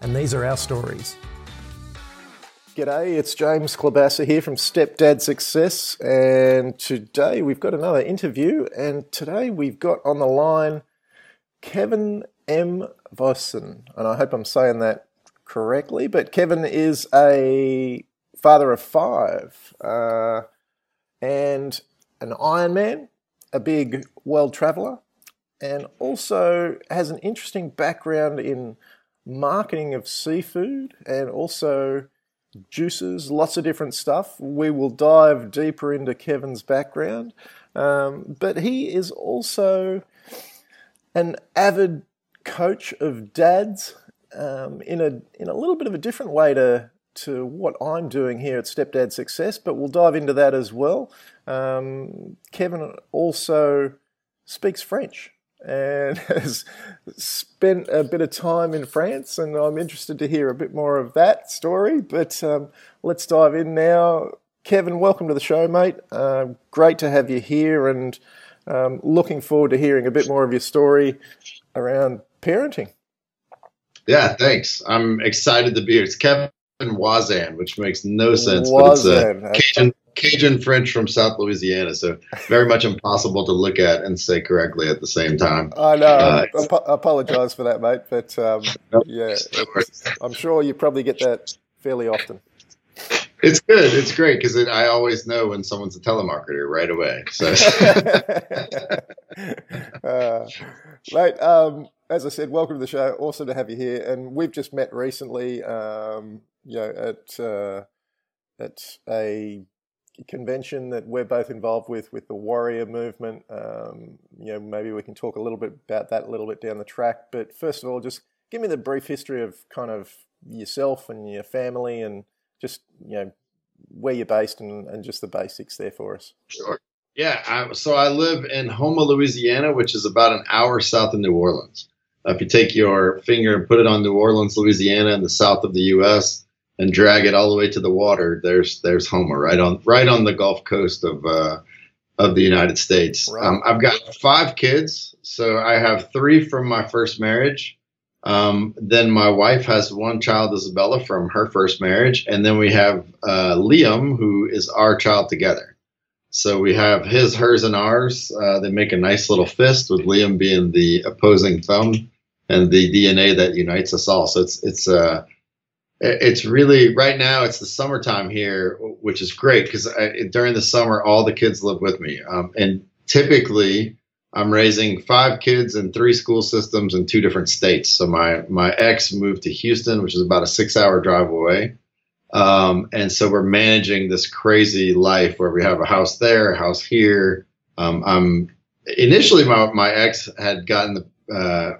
and these are our stories. G'day, it's James Klobassa here from Stepdad Success, and today we've got another interview, and today we've got on the line Kevin M. Vossen, and I hope I'm saying that correctly, but Kevin is a father of five uh, and an Ironman, a big world traveller, and also has an interesting background in marketing of seafood and also juices, lots of different stuff. We will dive deeper into Kevin's background, um, but he is also an avid coach of dads um, in a in a little bit of a different way to to what I'm doing here at Stepdad Success. But we'll dive into that as well. Um, Kevin also speaks French and has spent a bit of time in France, and I'm interested to hear a bit more of that story. But um, let's dive in now. Kevin, welcome to the show, mate. Uh, great to have you here, and um, looking forward to hearing a bit more of your story around parenting. Yeah, thanks. I'm excited to be here. It's Kevin Voisin, which makes no sense, Voisin. but it's uh, Cajun, Cajun French from South Louisiana, so very much impossible to look at and say correctly at the same time. I know. Uh, I, I apologize for that, mate, but um, yeah, I'm sure you probably get that fairly often. It's good. It's great because I always know when someone's a telemarketer right away. So, uh, mate, um, as I said, welcome to the show. Awesome to have you here, and we've just met recently. Um, you know, at uh, at a convention that we're both involved with, with the Warrior movement. Um, you know, maybe we can talk a little bit about that a little bit down the track. But first of all, just give me the brief history of kind of yourself and your family, and just you know where you're based and, and just the basics there for us. Sure. Yeah. I, so I live in Houma, Louisiana, which is about an hour south of New Orleans. If you take your finger and put it on New Orleans, Louisiana, in the south of the U.S and drag it all the way to the water, there's there's Houma right on right on the Gulf Coast of uh, of the United States. Right. Um, I've got five kids, so I have three from my first marriage. Um, then my wife has one child, Isabella, from her first marriage, and then we have uh, Liam, who is our child together. So we have his, hers, and ours. Uh, they make a nice little fist, with Liam being the opposing thumb and the DNA that unites us all. So it's it's uh, it's really right now it's the summertime here which is great because during the summer all the kids live with me. Um, and typically i'm raising five kids in three school systems in two different states. So my my ex moved to houston which is about a six hour drive away. Um, and so we're managing this crazy life where we have a house there a house here. Um, i'm initially my, my ex had gotten the uh,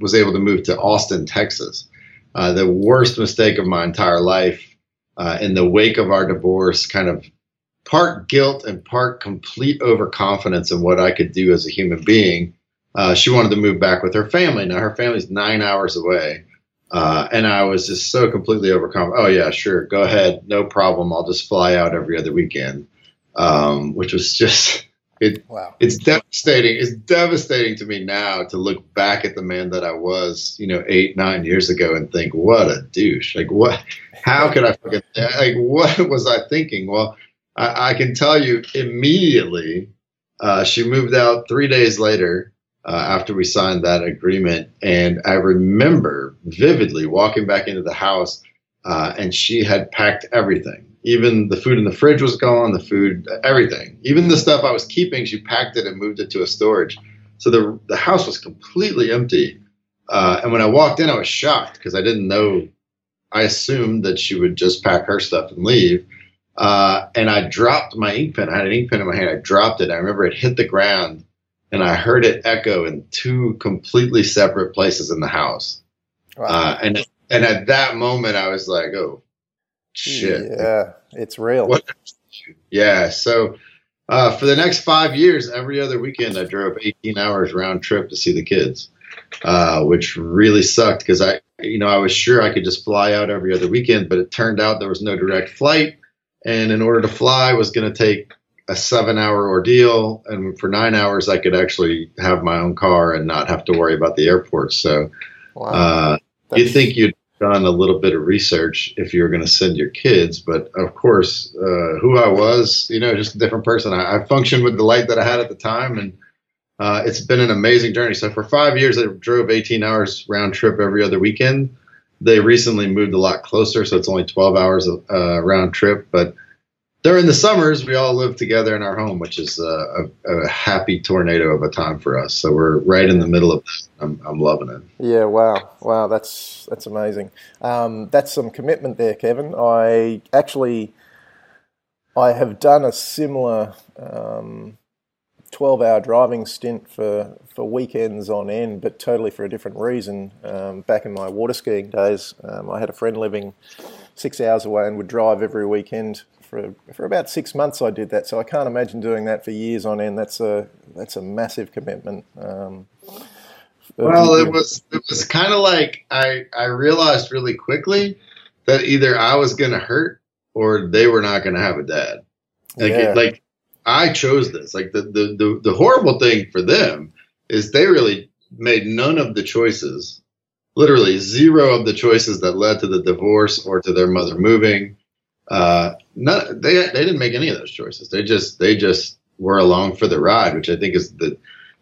was able to move to austin texas uh, the worst mistake of my entire life uh, in the wake of our divorce, kind of part guilt and part complete overconfidence in what I could do as a human being. Uh, she wanted to move back with her family. Now her family's nine hours away. Uh, and I was just so completely overcome. Oh yeah, sure, go ahead, no problem. I'll just fly out every other weekend, um, which was just it, wow. It's devastating. It's devastating to me now to look back at the man that I was, you know, eight, nine years ago and think, what a douche. Like, what, how could I that? Like, what was I thinking? Well, I, I can tell you immediately, uh, she moved out three days later uh, after we signed that agreement. And I remember vividly walking back into the house uh, and she had packed everything even the food in the fridge was gone, the food, everything. Even the stuff I was keeping, she packed it and moved it to a storage. So the the house was completely empty. Uh, and when I walked in, I was shocked because I didn't know. I assumed that she would just pack her stuff and leave. Uh, and I dropped my ink pen. I had an ink pen in my hand. I dropped it. I remember it hit the ground, and I heard it echo in two completely separate places in the house. Wow. Uh, and and at that moment, I was like, "Oh, shit!" Yeah, it's real. What? Yeah. So uh, for the next five years, every other weekend, I drove 18 hours round trip to see the kids, uh, which really sucked because I, you know, I was sure I could just fly out every other weekend, but it turned out there was no direct flight, and in order to fly was going to take a seven-hour ordeal, and for nine hours, I could actually have my own car and not have to worry about the airport. So. Wow. Uh, you'd think you'd done a little bit of research if you were going to send your kids. But of course, uh, who I was, you know, just a different person. I, I, functioned with the light that I had at the time, and uh, it's been an amazing journey. So for five years, I drove 18 hours round trip every other weekend. They recently moved a lot closer, so it's only 12 hours uh, round trip. But during the summers, we all live together in our home, which is a, a, a, happy tornado of a time for us. So we're right in the middle of this. I'm, I'm loving it. Yeah, wow, wow, that's that's amazing. Um, that's some commitment there, Kevin. I actually, I have done a similar um, 12-hour driving stint for for weekends on end, but totally for a different reason. Um, back in my water skiing days, um, I had a friend living six hours away and would drive every weekend for for about six months. I did that, so I can't imagine doing that for years on end. That's a that's a massive commitment. Um, well, it was it was kind of like I I realized really quickly that either I was going to hurt or they were not going to have a dad. Like yeah. like I chose this. Like the, the the the horrible thing for them is they really made none of the choices literally zero of the choices that led to the divorce or to their mother moving uh, not, they they didn't make any of those choices. They just they just were along for the ride, which I think is the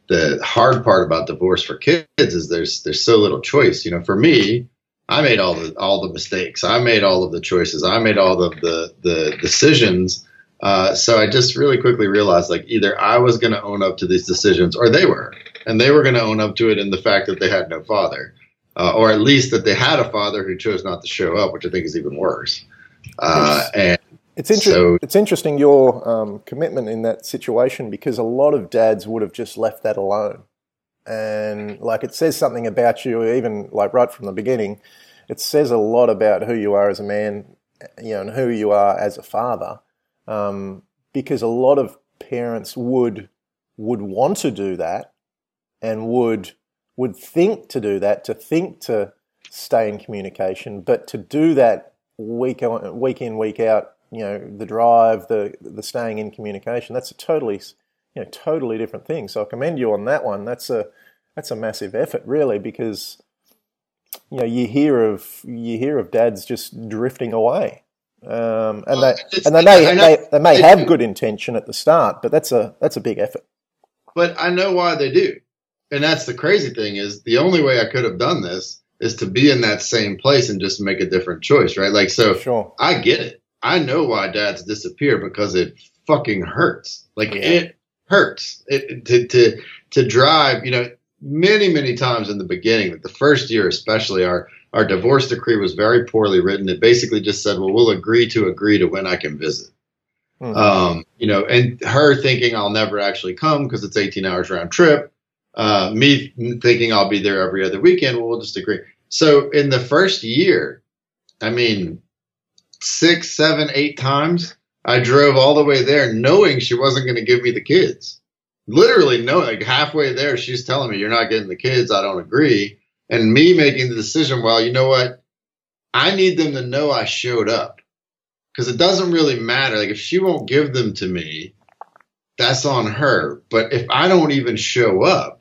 the hard part about divorce for kids is there's there's so little choice. You know, for me, I made all the all the mistakes. I made all of the choices. I made all of the the decisions. Uh, so I just really quickly realized like either I was going to own up to these decisions or they were, and they were going to own up to it in the fact that they had no father, uh, or at least that they had a father who chose not to show up, which I think is even worse. Uh, and it's, inter- so, it's interesting your um, commitment in that situation because a lot of dads would have just left that alone. And like it says something about you, even like right from the beginning, it says a lot about who you are as a man, you know, and who you are as a father. Um, because a lot of parents would would want to do that and would would think to do that, to think to stay in communication, but to do that week on, week in, week out, you know, the drive, the the staying in communication. That's a totally, you know, totally different thing. So I commend you on that one. That's a that's a massive effort, really, because you know you hear of you hear of dads just drifting away, um, and they and they may they, they may have good intention at the start, but that's a that's a big effort. But I know why they do, and that's the crazy thing is the only way I could have done this is to be in that same place and just make a different choice, right? Like, so sure. I get it. I know why dads disappear because it fucking hurts. Like yeah. it hurts it, to, to, to drive, you know, many, many times in the beginning, the first year, especially our, our divorce decree was very poorly written. It basically just said, well, we'll agree to agree to when I can visit. Mm-hmm. Um, you know, and her thinking I'll never actually come because it's 18 hours round trip uh, me thinking I'll be there every other weekend. Well, just agree. So in the first year, I mean, six, seven, eight times, I drove all the way there knowing she wasn't going to give me the kids. Literally, knowing like halfway there, she's telling me, You're not getting the kids. I don't agree. And me making the decision, well, you know what? I need them to know I showed up because it doesn't really matter. Like, if she won't give them to me, that's on her. But if I don't even show up,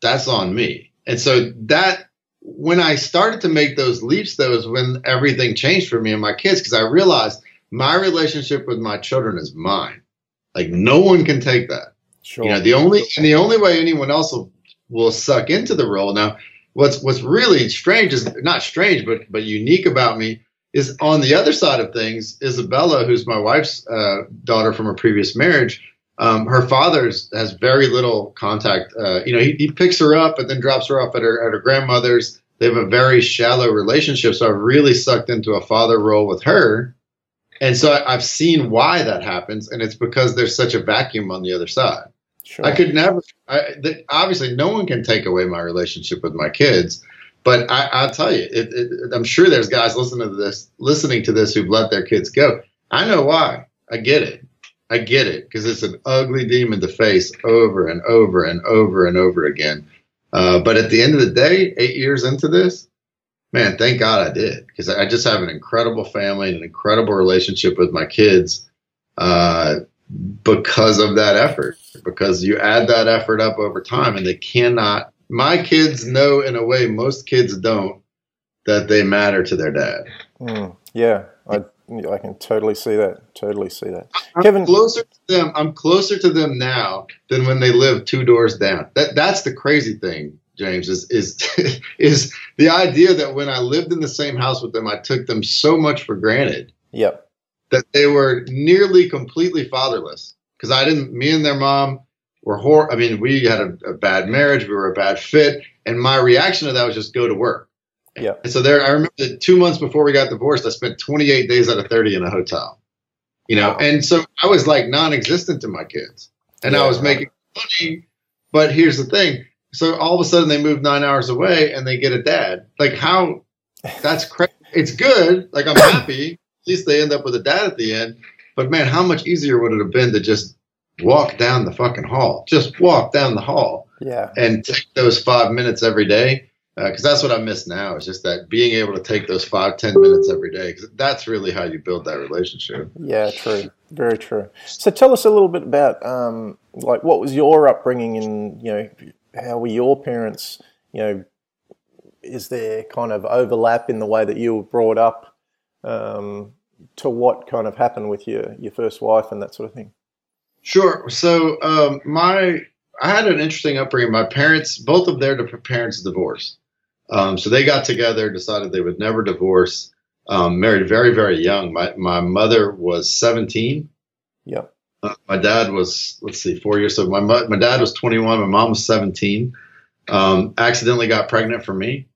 that's on me. And so that when I started to make those leaps, though, is when everything changed for me and my kids because I realized my relationship with my children is mine. Like no one can take that. Sure. You know, the only and the only way anyone else will, will suck into the role. Now, what's what's really strange is not strange, but but unique about me is on the other side of things. Isabella, who's my wife's uh, daughter from a previous marriage, um, her father has very little contact. Uh, you know, he, he, picks her up and then drops her off at her, at her grandmother's. They have a very shallow relationship. So I've really sucked into a father role with her. And so I, have seen why that happens. And it's because there's such a vacuum on the other side. Sure. I could never, I, the, obviously, no one can take away my relationship with my kids. but I, I'll tell you, it, it, I'm sure there's guys listening to this, listening to this, who've let their kids go. I know why. I get it. I get it because it's an ugly demon to face over and over and over and over again. Uh, but at the end of the day, eight years into this, man, thank God I did because I just have an incredible family and an incredible relationship with my kids uh, because of that effort. Because you add that effort up over time, and they cannot. My kids know in a way most kids don't that they matter to their dad. Mm, yeah, I I can totally see that. Totally see that. I'm Kevin, closer to them. I'm closer to them now than when they lived two doors down. That that's the crazy thing, James. Is is is the idea that when I lived in the same house with them, I took them so much for granted. Yep. That they were nearly completely fatherless because I didn't. Me and their mom were hor. I mean, we had a, a bad marriage. We were a bad fit, and my reaction to that was just go to work yeah. And so there, I remember that two months before we got divorced, I spent 28 days out of 30 in a hotel. You know, and so I was like non-existent to my kids, and yeah, I was making money. But here's the thing: so all of a sudden they move nine hours away and they get a dad. Like how? That's crazy. It's good. Like I'm happy. At least they end up with a dad at the end. But man, how much easier would it have been to just walk down the fucking hall? Just walk down the hall. Yeah. And take those five minutes every day because uh, that's what I miss now. Is just that being able to take those five, ten minutes every day. Because that's really how you build that relationship. Yeah, true, very true. So tell us a little bit about um, like what was your upbringing, and you know how were your parents? You know, is there kind of overlap in the way that you were brought up um, to what kind of happened with your your first wife and that sort of thing? Sure. So um, my I had an interesting upbringing. My parents, both of their parents, divorced. Um, so they got together, decided they would never divorce. Um, married very, very young. My my mother was 17. Yep. Uh, my dad was let's see, four years. So my my dad was 21. My mom was 17. Um, accidentally got pregnant for me.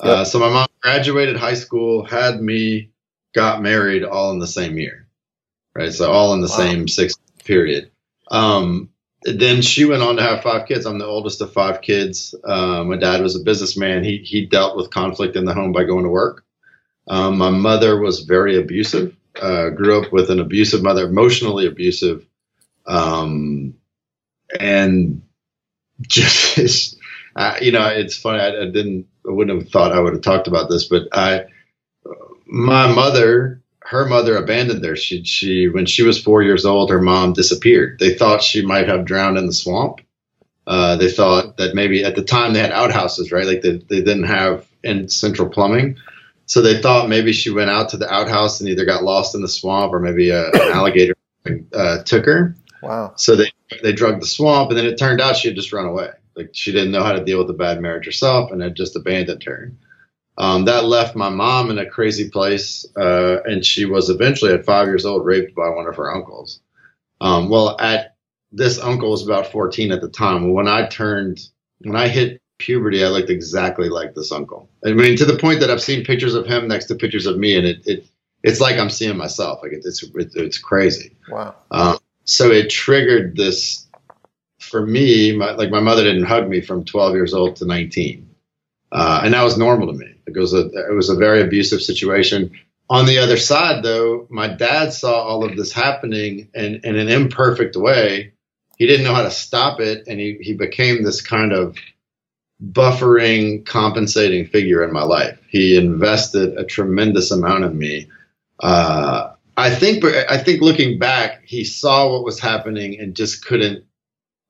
Uh, yep. Uh, so my mom graduated high school, had me, got married, all in the same year. Right. So all in the wow. same six period. Um, then she went on to have five kids. I'm the oldest of five kids. Uh, my dad was a businessman. He he dealt with conflict in the home by going to work. Um, my mother was very abusive. Uh, grew up with an abusive mother, emotionally abusive, um, and just you know, it's funny. I, I, didn't, I wouldn't have thought I would have talked about this, but I, my mother her mother abandoned her. She, she, when she was four years old, her mom disappeared. They thought she might have drowned in the swamp. Uh, they thought that maybe at the time they had outhouses, right? Like they, they didn't have in central plumbing. So they thought maybe she went out to the outhouse and either got lost in the swamp or maybe a, an alligator uh, took her. Wow. So they, they drugged the swamp and then it turned out she had just run away. Like she didn't know how to deal with a bad marriage herself and had just abandoned her. Um, that left my mom in a crazy place, uh, and she was eventually at five years old raped by one of her uncles. Um, well, at this uncle was about 14 at the time. When I turned, when I hit puberty, I looked exactly like this uncle. I mean, to the point that I've seen pictures of him next to pictures of me, and it, it it's like I'm seeing myself. Like it, it's it, it's crazy. Wow. Um, so it triggered this for me. My, like my mother didn't hug me from 12 years old to 19. Uh, and that was normal to me. It was a it was a very abusive situation. On the other side, though, my dad saw all of this happening in, in an imperfect way. He didn't know how to stop it, and he, he became this kind of buffering, compensating figure in my life. He invested a tremendous amount in me. Uh, I think, I think looking back, he saw what was happening and just couldn't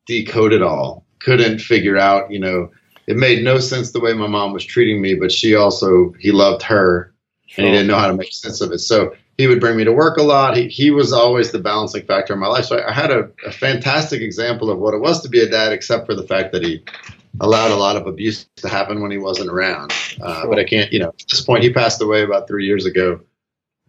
decode it all. Couldn't figure out, you know, it made no sense the way my mom was treating me, but she also he loved her and he didn't know how to make sense of it. So he would bring me to work a lot. He, he was always the balancing factor in my life. So I, I had a, a, fantastic example of what it was to be a dad, except for the fact that he allowed a lot of abuse to happen when he wasn't around. Uh, sure. But I can't, you know, at this point, he passed away about three years ago.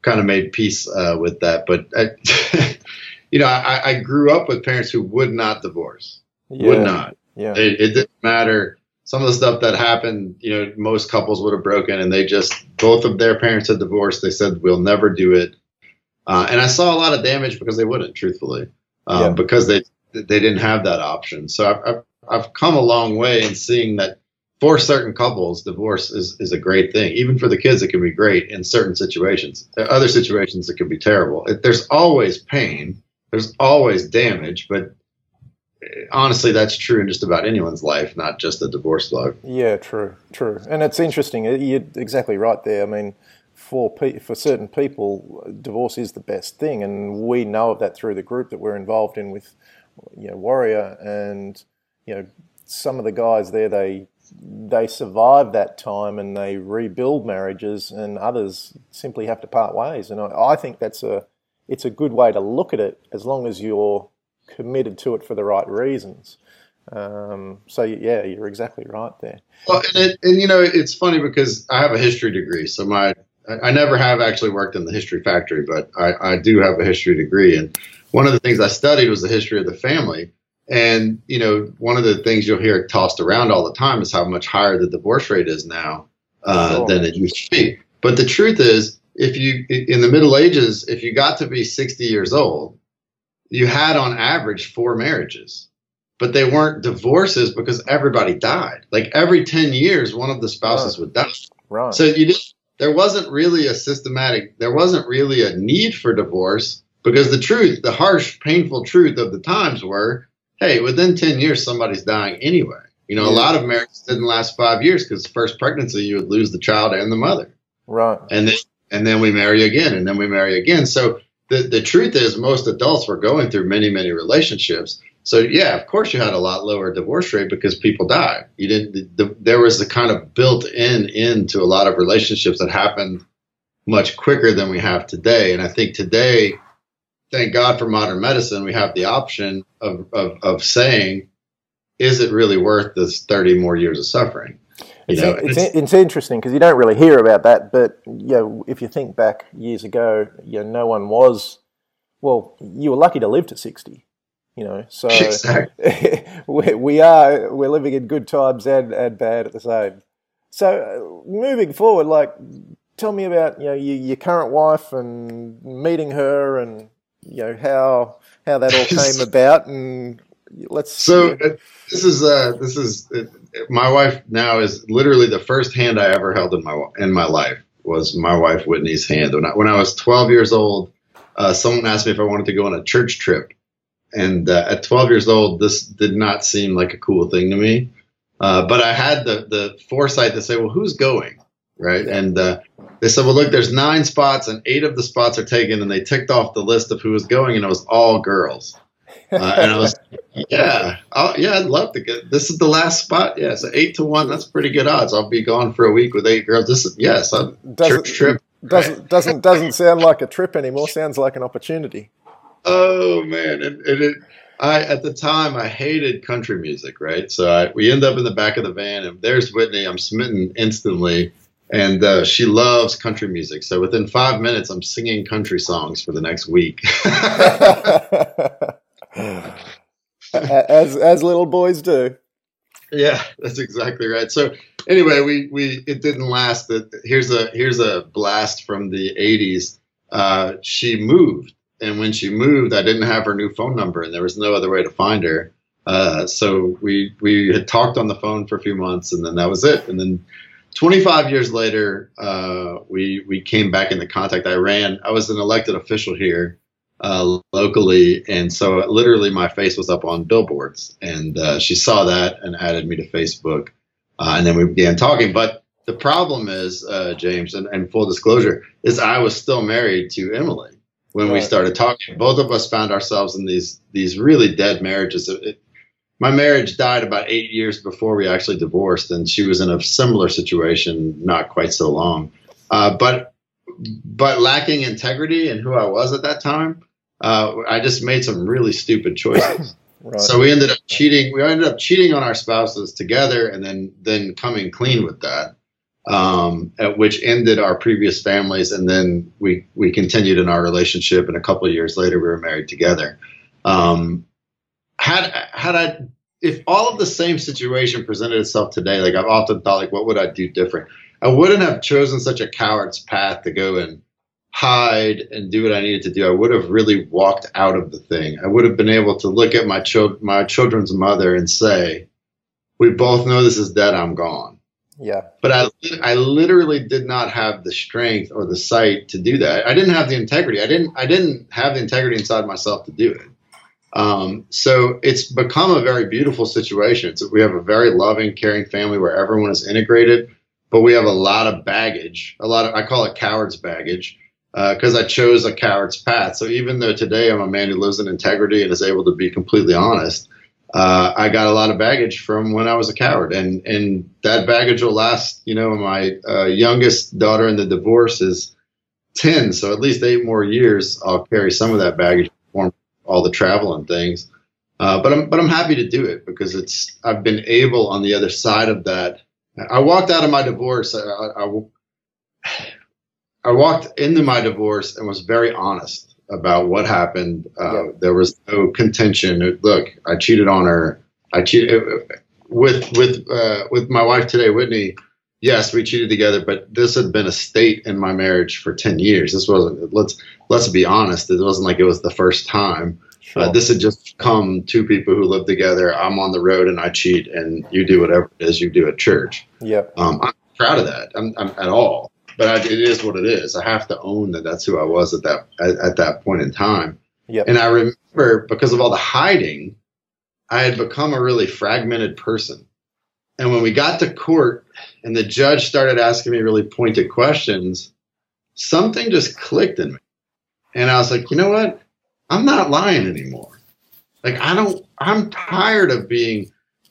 Kind of made peace uh, with that. But, I, you know, I, I, grew up with parents who would not divorce, yeah. would not. Yeah. It, it didn't matter some of the stuff that happened, you know, most couples would have broken, and they just both of their parents had divorced. They said we'll never do it, uh, and I saw a lot of damage because they wouldn't, truthfully, um, yeah. because they they didn't have that option. So I've, I've I've come a long way in seeing that for certain couples, divorce is, is a great thing. Even for the kids, it can be great in certain situations. There are other situations, it can be terrible. It, there's always pain, there's always damage, but honestly, that's true in just about anyone's life, not just a divorce log. Yeah, true, true. And it's interesting. You're exactly right there. I mean, for pe- for certain people, divorce is the best thing, and we know of that through the group that we're involved in with, you know, Warrior, and you know, some of the guys there they they survive that time and they rebuild marriages, and others simply have to part ways. And I, I think that's a it's a good way to look at it as long as you're committed to it for the right reasons. Um, so yeah, you're exactly right there. Well, and, it, and you know, it's funny because I have a history degree, so my I never have actually worked in the history factory, but I, I do have a history degree, and one of the things I studied was the history of the family. And you know, one of the things you'll hear tossed around all the time is how much higher the divorce rate is now uh, sure. than it used to be. But the truth is, if you in the Middle Ages, if you got to be 60 years old, you had on average four marriages, but they weren't divorces because everybody died. Like every 10 years, one of the spouses right. would die. Right. So you just there wasn't really a systematic, there wasn't really a need for divorce because the truth, the harsh, painful truth of the times were hey, within 10 years, somebody's dying anyway. You know, yeah. a lot of marriages didn't last five years because first pregnancy, you would lose the child and the mother. Right. And then, and then we marry again, and then we marry again. So the, the truth is, most adults were going through many, many relationships. So yeah, of course, you had a lot lower divorce rate because people died. You didn't. The, there was the kind of built-in into a lot of relationships that happened much quicker than we have today. And I think today thank God for modern medicine, we have the option of, of, of saying, is it really worth this 30 more years of suffering? It's, know, it's, it's, it's, interesting because you don't really hear about that, but you know, if you think back years ago, you know, no one was, well, you were lucky to live to 60, you know, so exactly. we, we are, we're living in good times and, and bad at the same. So uh, moving forward, like, tell me about, you know, your, your current wife and meeting her and you know how how that all came about, and let's. So uh, this is uh, this is my wife now is literally the first hand I ever held in my in my life was my wife Whitney's hand. When I, when I was 12 years old, uh, someone asked me if I wanted to go on a church trip, and uh, at 12 years old, this did not seem like a cool thing to me. Uh, but I had the the foresight to say, well, who's going? right? And uh, they said, well, look, there's nine spots, and eight of the spots are taken, and they ticked off the list of who was going, and it was all girls. Uh, and I was, yeah, I'll, yeah, I'd love to get. This is the last spot. Yeah, so eight to one. That's pretty good odds. I'll be gone for a week with eight girls. This is yes, a church trip. Doesn't doesn't doesn't sound like a trip anymore. Sounds like an opportunity. Oh man, and, and it, I at the time I hated country music, right? So I, we end up in the back of the van, and there's Whitney. I'm smitten instantly and uh, she loves country music. So within five minutes, I'm singing country songs for the next week. as as little boys do. Yeah, that's exactly right. So anyway, we we it didn't last. Here's a here's a blast from the '80s. Uh, she moved, and when she moved, I didn't have her new phone number, and there was no other way to find her. Uh, so we we had talked on the phone for a few months, and then that was it. And then 25 years later, uh, we we came back into contact. I ran. I was an elected official here uh, locally, and so literally my face was up on billboards, and uh, she saw that and added me to Facebook, uh, and then we began talking. But the problem is, uh, James, and, and, full disclosure, is I was still married to Emily when right. we started talking. Both of us found ourselves in these these really dead marriages. It, my marriage died about eight years before we actually divorced, and she was in a similar situation not quite so long. Uh, but but lacking integrity in who I was at that time, uh, I just made some really stupid choices. right. So we ended up cheating. We ended up cheating on our spouses together, and then then coming clean with that, um, at which ended our previous families, and then we we continued in our relationship. And a couple of years later, we were married together. Um, had had I if all of the same situation presented itself today, like I've often thought, like what would I do different? I wouldn't have chosen such a coward's path to go and hide and do what I needed to do. I would have really walked out of the thing. I would have been able to look at my child, my children's mother and say, we both know this is dead. I'm gone. Yeah. But I, I literally did not have the strength or the sight to do that. I didn't have the integrity. I didn't, I didn't have the integrity inside myself to do it. Um, so it's become a very beautiful situation. So we have a very loving, caring family where everyone is integrated, but we have a lot of baggage, a lot of, I call it coward's baggage because uh, I chose a coward's path. So even though today I'm a man who lives in integrity and is able to be completely honest, uh, I got a lot of baggage from when I was a coward, and and that baggage will last. You know, my uh, youngest daughter in the divorce is ten, so at least eight more years. I'll carry some of that baggage from all the travel and things. Uh, but I'm but I'm happy to do it because it's I've been able on the other side of that. I walked out of my divorce. I, I, I walked into my divorce and was very honest about what happened. Uh, yeah. There was no contention. Look, I cheated on her. I cheated with with uh, with my wife today, Whitney. Yes, we cheated together, but this had been a state in my marriage for ten years. This wasn't. Let's let's be honest. It wasn't like it was the first time. Sure. Uh, this had just come two people who live together. I'm on the road and I cheat, and you do whatever it is you do at church. Yeah. Um, I'm proud of that. I'm, I'm at all but I, it is what it is. I have to own that that's who I was at that at, at that point in time. Yep. And I remember because of all the hiding, I had become a really fragmented person. And when we got to court and the judge started asking me really pointed questions, something just clicked in me. And I was like, you know what? I'm not lying anymore. Like I don't I'm tired of being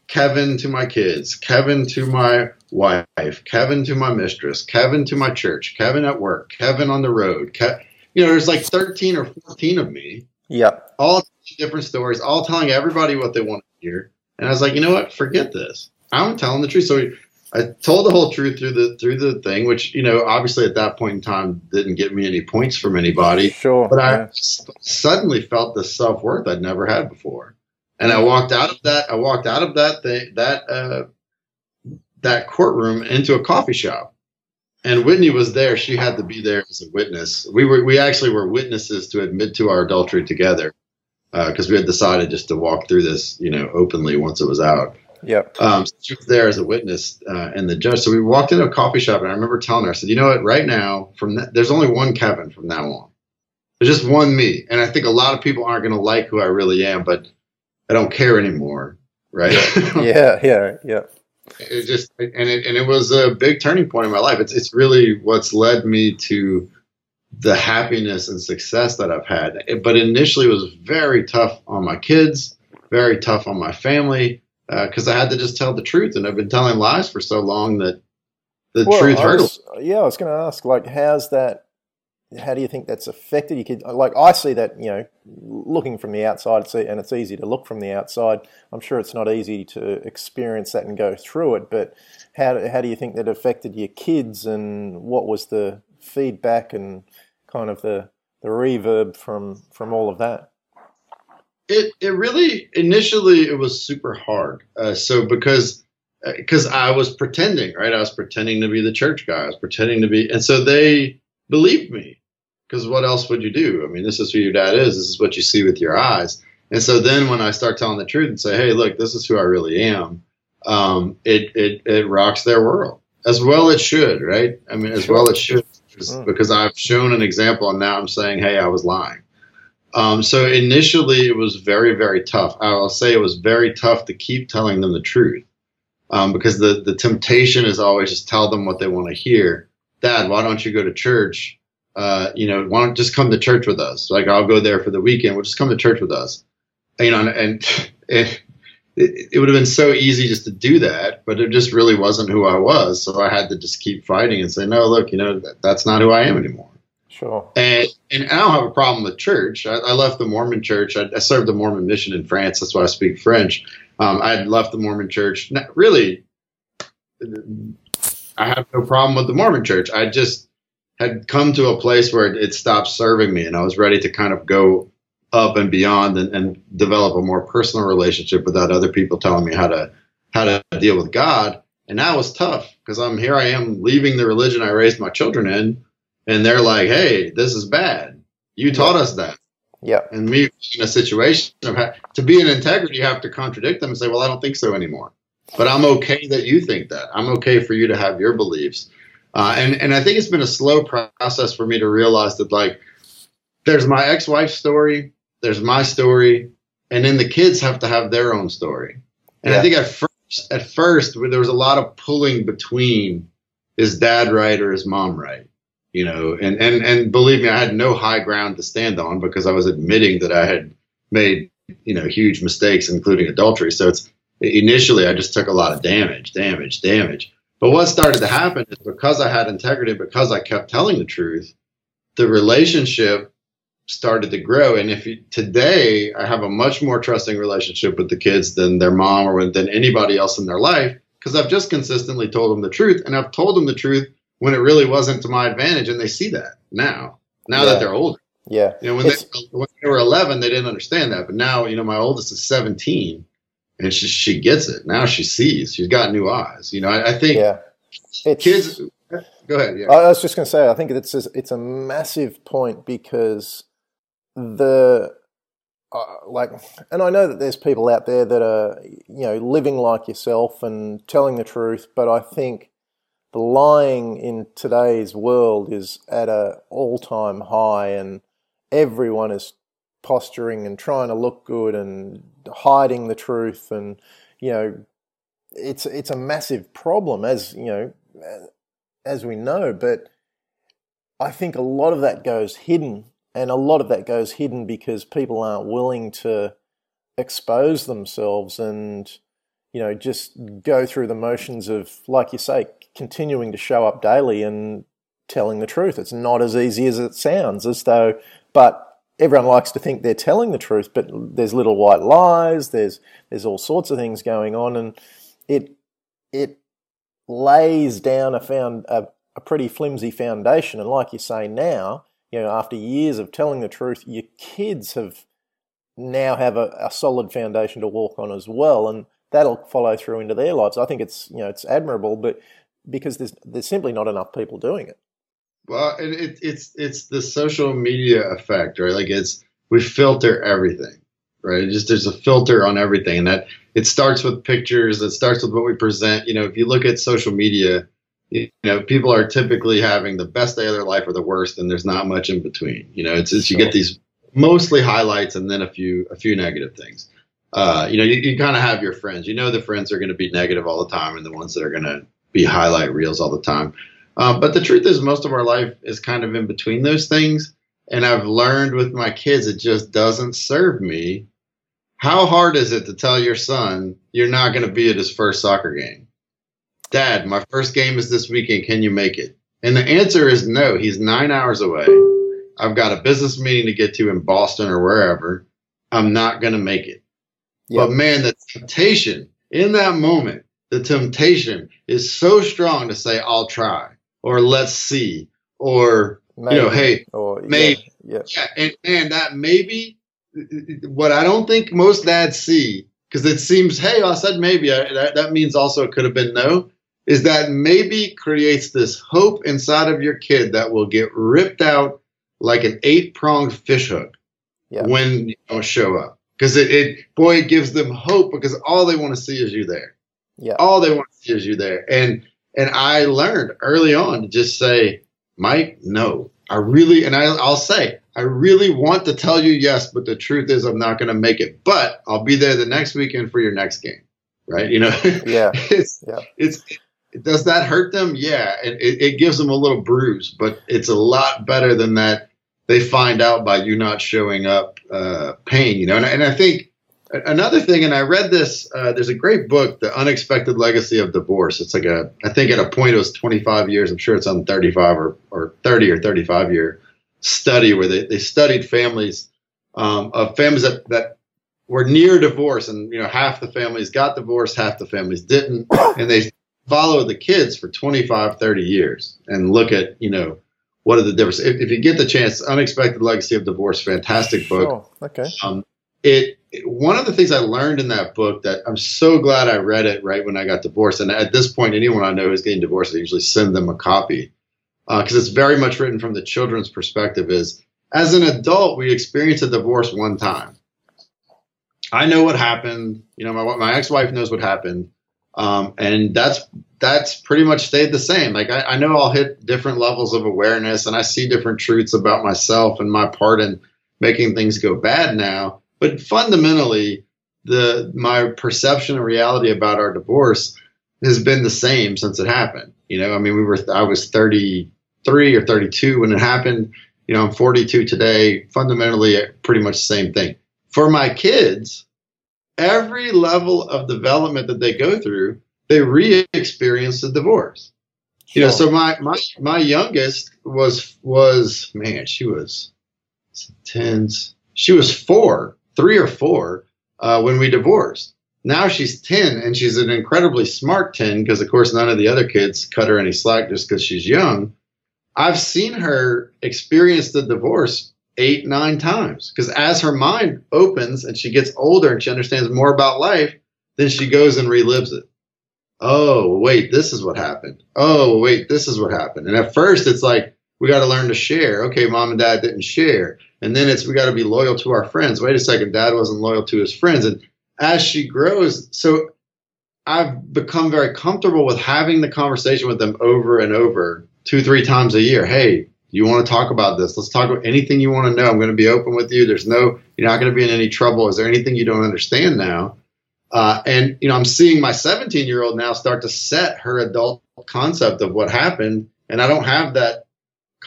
Kevin to my kids, Kevin to my wife, Kevin to my mistress, Kevin to my church, Kevin at work, Kevin on the road. Ke- you know, there's like 13 or 14 of me. Yeah. All different stories, all telling everybody what they want to hear. And I was like, you know what? Forget this. I'm telling the truth. So I told the whole truth through the through the thing, which you know, obviously at that point in time didn't get me any points from anybody. Sure. But I suddenly felt the self worth I'd never had before, and I walked out of that. I walked out of that thing, that uh, that courtroom into a coffee shop. And Whitney was there. She had to be there as a witness. We were we actually were witnesses to admit to our adultery together because uh, we had decided just to walk through this, you know, openly once it was out. Yep. Um, so she was there as a witness uh, and the judge. So we walked into a coffee shop, and I remember telling her, I said, "You know what? Right now, from that, there's only one Kevin from now on. There's just one me, and I think a lot of people aren't going to like who I really am, but I don't care anymore, right? yeah, yeah, yeah it just and it and it was a big turning point in my life. It's it's really what's led me to the happiness and success that I've had. But initially, it was very tough on my kids, very tough on my family because uh, I had to just tell the truth, and I've been telling lies for so long that the well, truth hurt. Yeah, I was going to ask, like, how's that how do you think that's affected? You could like I see that you know, looking from the outside, it's, and it's easy to look from the outside. I'm sure it's not easy to experience that and go through it. But how how do you think that affected your kids, and what was the feedback and kind of the the reverb from from all of that? It it really initially it was super hard. Uh, so because because uh, I was pretending, right? I was pretending to be the church guy. I was pretending to be, and so they believed me because what else would you do? I mean, this is who your dad is. This is what you see with your eyes. And so then when I start telling the truth and say, hey, look, this is who I really am, um, it, it, it rocks their world as well it should, right? I mean, as well it should because I've shown an example and now I'm saying, hey, I was lying. Um, so initially it was very, very tough. I'll say it was very tough to keep telling them the truth um, because the, the temptation is always just tell them what they want to hear. Dad, why don't you go to church? uh, you know, why don't just come to church with us? Like I'll go there for the weekend. We'll just come to church with us. You know, and, and it, it, would have been so easy just to do that, but it just really wasn't who I was. So I had to just keep fighting and say, no, look, you know, that, that's not who I am anymore. Sure. And and I don't have a problem with church. I, I left the Mormon church. I, I, served the Mormon mission in France. That's why I speak French. Um, I had left the Mormon church. Not, really, I have no problem with the Mormon church. I just had come to a place where it, stopped serving me and I was ready to kind of go up and beyond and, and develop a more personal relationship without other people telling me how to how to deal with God. And that was tough because I'm here I am leaving the religion I raised my children in and they're like, Hey, this is bad. You taught us that. Yeah. And me in a situation of to be in integrity, you have to contradict them and say, well, I don't think so anymore. But I'm okay that you think that. I'm okay for you to have your beliefs. Uh, and and I think it's been a slow process for me to realize that like there's my ex-wife's story, there's my story, and then the kids have to have their own story. And yeah. I think at first, at first, there was a lot of pulling between is dad right or is mom right, you know? And and and believe me, I had no high ground to stand on because I was admitting that I had made you know huge mistakes, including adultery. So it's initially I just took a lot of damage, damage, damage. But what started to happen is because I had integrity, because I kept telling the truth, the relationship started to grow. And if you, today I have a much more trusting relationship with the kids than their mom or than anybody else in their life, because I've just consistently told them the truth, and I've told them the truth when it really wasn't to my advantage, and they see that now. Now yeah. that they're older. Yeah. You know, when they, when they were 11, they didn't understand that, but now, you know, my oldest is 17 and she she gets it now. She sees. She's got new eyes. You know, I, I think yeah. It's, kids. Go ahead. Yeah. I was just going to say. I think it's a, it's a massive point because the uh, like, and I know that there's people out there that are you know living like yourself and telling the truth, but I think the lying in today's world is at a all time high, and everyone is posturing and trying to look good and hiding the truth and you know it's it's a massive problem as you know as we know but I think a lot of that goes hidden and a lot of that goes hidden because people aren't willing to expose themselves and you know just go through the motions of like you say continuing to show up daily and telling the truth. It's not as easy as it sounds as though but everyone likes to think they're telling the truth, but there's little white lies. There's there's all sorts of things going on, and it it lays down a found a, a pretty flimsy foundation. And like you say now, you know, after years of telling the truth, your kids have now have a, a solid foundation to walk on as well, and that'll follow through into their lives. I think it's you know it's admirable, but because there's there's simply not enough people doing it. Well, it, it's it's the social media effect, right? Like it's we filter everything, right? It just there's a filter on everything, and that it starts with pictures. It starts with what we present. You know, if you look at social media, you know, people are typically having the best day of their life or the worst, and there's not much in between. You know, it's, it's you get these mostly highlights and then a few a few negative things. Uh, you know, you, you kind of have your friends. You know, the friends are going to be negative all the time, and the ones that are going to be highlight reels all the time. Um, but the truth is, most of our life is kind of in between those things. And I've learned with my kids, it just doesn't serve me. How hard is it to tell your son you're not going to be at his first soccer game? Dad, my first game is this weekend. Can you make it? And the answer is no. He's nine hours away. I've got a business meeting to get to in Boston or wherever. I'm not going to make it. Yep. But man, the temptation in that moment, the temptation is so strong to say, I'll try or let's see or maybe. you know hey or, maybe yeah, yeah. yeah and, and that maybe what i don't think most dads see because it seems hey i said maybe I, that, that means also it could have been no is that maybe creates this hope inside of your kid that will get ripped out like an eight pronged fish hook yeah. when you don't show up because it, it boy it gives them hope because all they want to see is you there yeah all they want to see is you there and and I learned early on to just say, Mike, no. I really, and I, I'll say, I really want to tell you yes, but the truth is I'm not going to make it. But I'll be there the next weekend for your next game, right? You know, yeah, it's yeah. it's does that hurt them? Yeah, it, it gives them a little bruise, but it's a lot better than that. They find out by you not showing up, uh, pain. You know, and, and I think Another thing, and I read this. Uh, there's a great book, "The Unexpected Legacy of Divorce." It's like a, I think at a point it was 25 years. I'm sure it's on 35 or, or 30 or 35 year study where they, they studied families um, of families that, that were near divorce, and you know half the families got divorced, half the families didn't, and they follow the kids for 25, 30 years and look at you know what are the differences. If, if you get the chance, "Unexpected Legacy of Divorce," fantastic book. Oh, okay. Um, it one of the things I learned in that book that I'm so glad I read it right when I got divorced. And at this point, anyone I know who's getting divorced, I usually send them a copy because uh, it's very much written from the children's perspective. Is as an adult, we experience a divorce one time. I know what happened. You know, my my ex-wife knows what happened. Um, and that's that's pretty much stayed the same. Like I, I know I'll hit different levels of awareness, and I see different truths about myself and my part in making things go bad now. But fundamentally, the my perception of reality about our divorce has been the same since it happened. You know, I mean, we were I was 33 or 32 when it happened. You know, I'm 42 today. Fundamentally, pretty much the same thing. For my kids, every level of development that they go through, they re-experience the divorce. You know, so my my my youngest was was man, she was tens. She was four, three or four uh, when we divorced. Now she's 10 and she's an incredibly smart 10 because, of course, none of the other kids cut her any slack just because she's young. I've seen her experience the divorce eight, nine times because as her mind opens and she gets older and she understands more about life, then she goes and relives it. Oh, wait, this is what happened. Oh, wait, this is what happened. And at first, it's like, we got to learn to share. Okay, mom and dad didn't share. And then it's we got to be loyal to our friends. Wait a second, dad wasn't loyal to his friends. And as she grows, so I've become very comfortable with having the conversation with them over and over, two, three times a year. Hey, you want to talk about this? Let's talk about anything you want to know. I'm going to be open with you. There's no, you're not going to be in any trouble. Is there anything you don't understand now? Uh, and you know, I'm seeing my 17 year old now start to set her adult concept of what happened, and I don't have that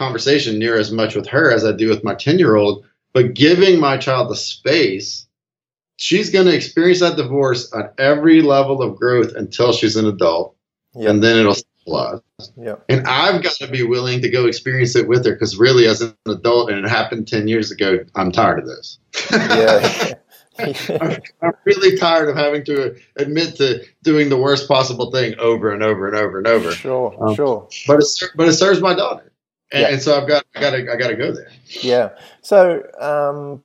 conversation near as much with her as I do with my 10 year old, but giving my child the space, she's going to experience that divorce on every level of growth until she's an adult. Yep. And then it'll stabilize. Yep. And I've got to be willing to go experience it with her because really, as an adult, and it happened 10 years ago, I'm tired of this. yeah. I'm, I'm, really tired of having to admit to doing the worst possible thing over and over and over and over. Sure, um, sure. But it, but it serves my daughter and, yeah. and so I've got I got to I got to go there. Yeah. So um,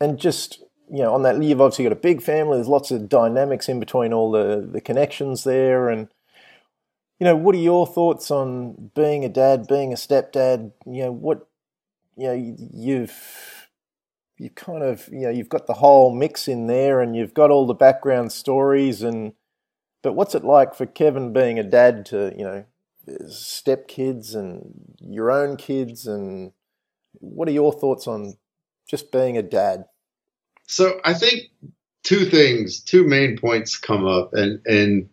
and just you know on that you've obviously got a big family. There's lots of dynamics in between all the the connections there, and you know what are your thoughts on being a dad, being a stepdad? You know what you know you've you kind of you know you've got the whole mix in there, and you've got all the background stories and. But what's it like for Kevin being a dad to, you know, step kids and your own kids and what are your thoughts on just being a dad? So i think two things two main points come up and and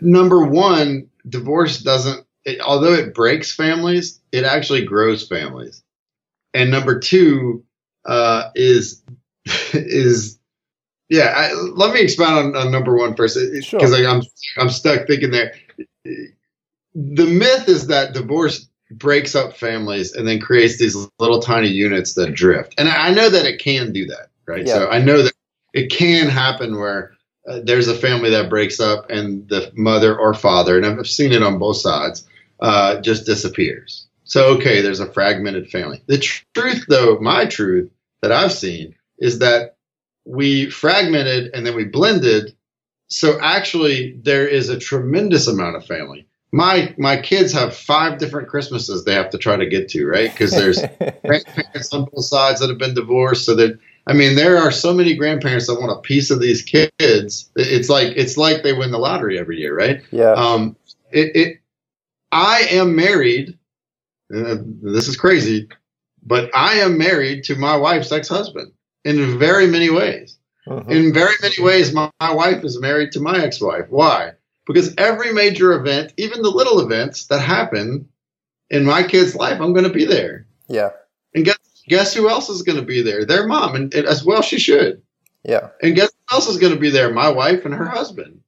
number one divorce doesn't it, although it breaks families it actually grows families. And number two uh, is is yeah, I, let me expound on, on, number one first, because sure. I'm I'm stuck thinking there. The myth is that divorce breaks up families and then creates these little tiny units that drift, and I know that it can do that, right? Yeah. So I know that it can happen where uh, there's a family that breaks up and the mother or father, and I've seen it on both sides, uh, just disappears. So okay, there's a fragmented family. The tr- truth, though, my truth that I've seen is that we fragmented and then we blended. So actually, there is a tremendous amount of family. My my kids have five different Christmases they have to try to get to, right? Because there's grandparents on both sides that have been divorced. So that I mean, there are so many grandparents that want a piece of these kids. It's like it's like they win the lottery every year, right? Yeah. Um, it, it I am married. Uh, this is crazy, but I am married to my wife's ex-husband in very many ways. Uh-huh. In very many ways, my, my wife is married to my ex wife. Why? Because every major event, even the little events that happen in my kid's life, I'm going to be there. Yeah. And guess, guess who else is going to be there? Their mom, and, and as well she should. Yeah. And guess who else is going to be there? My wife and her husband.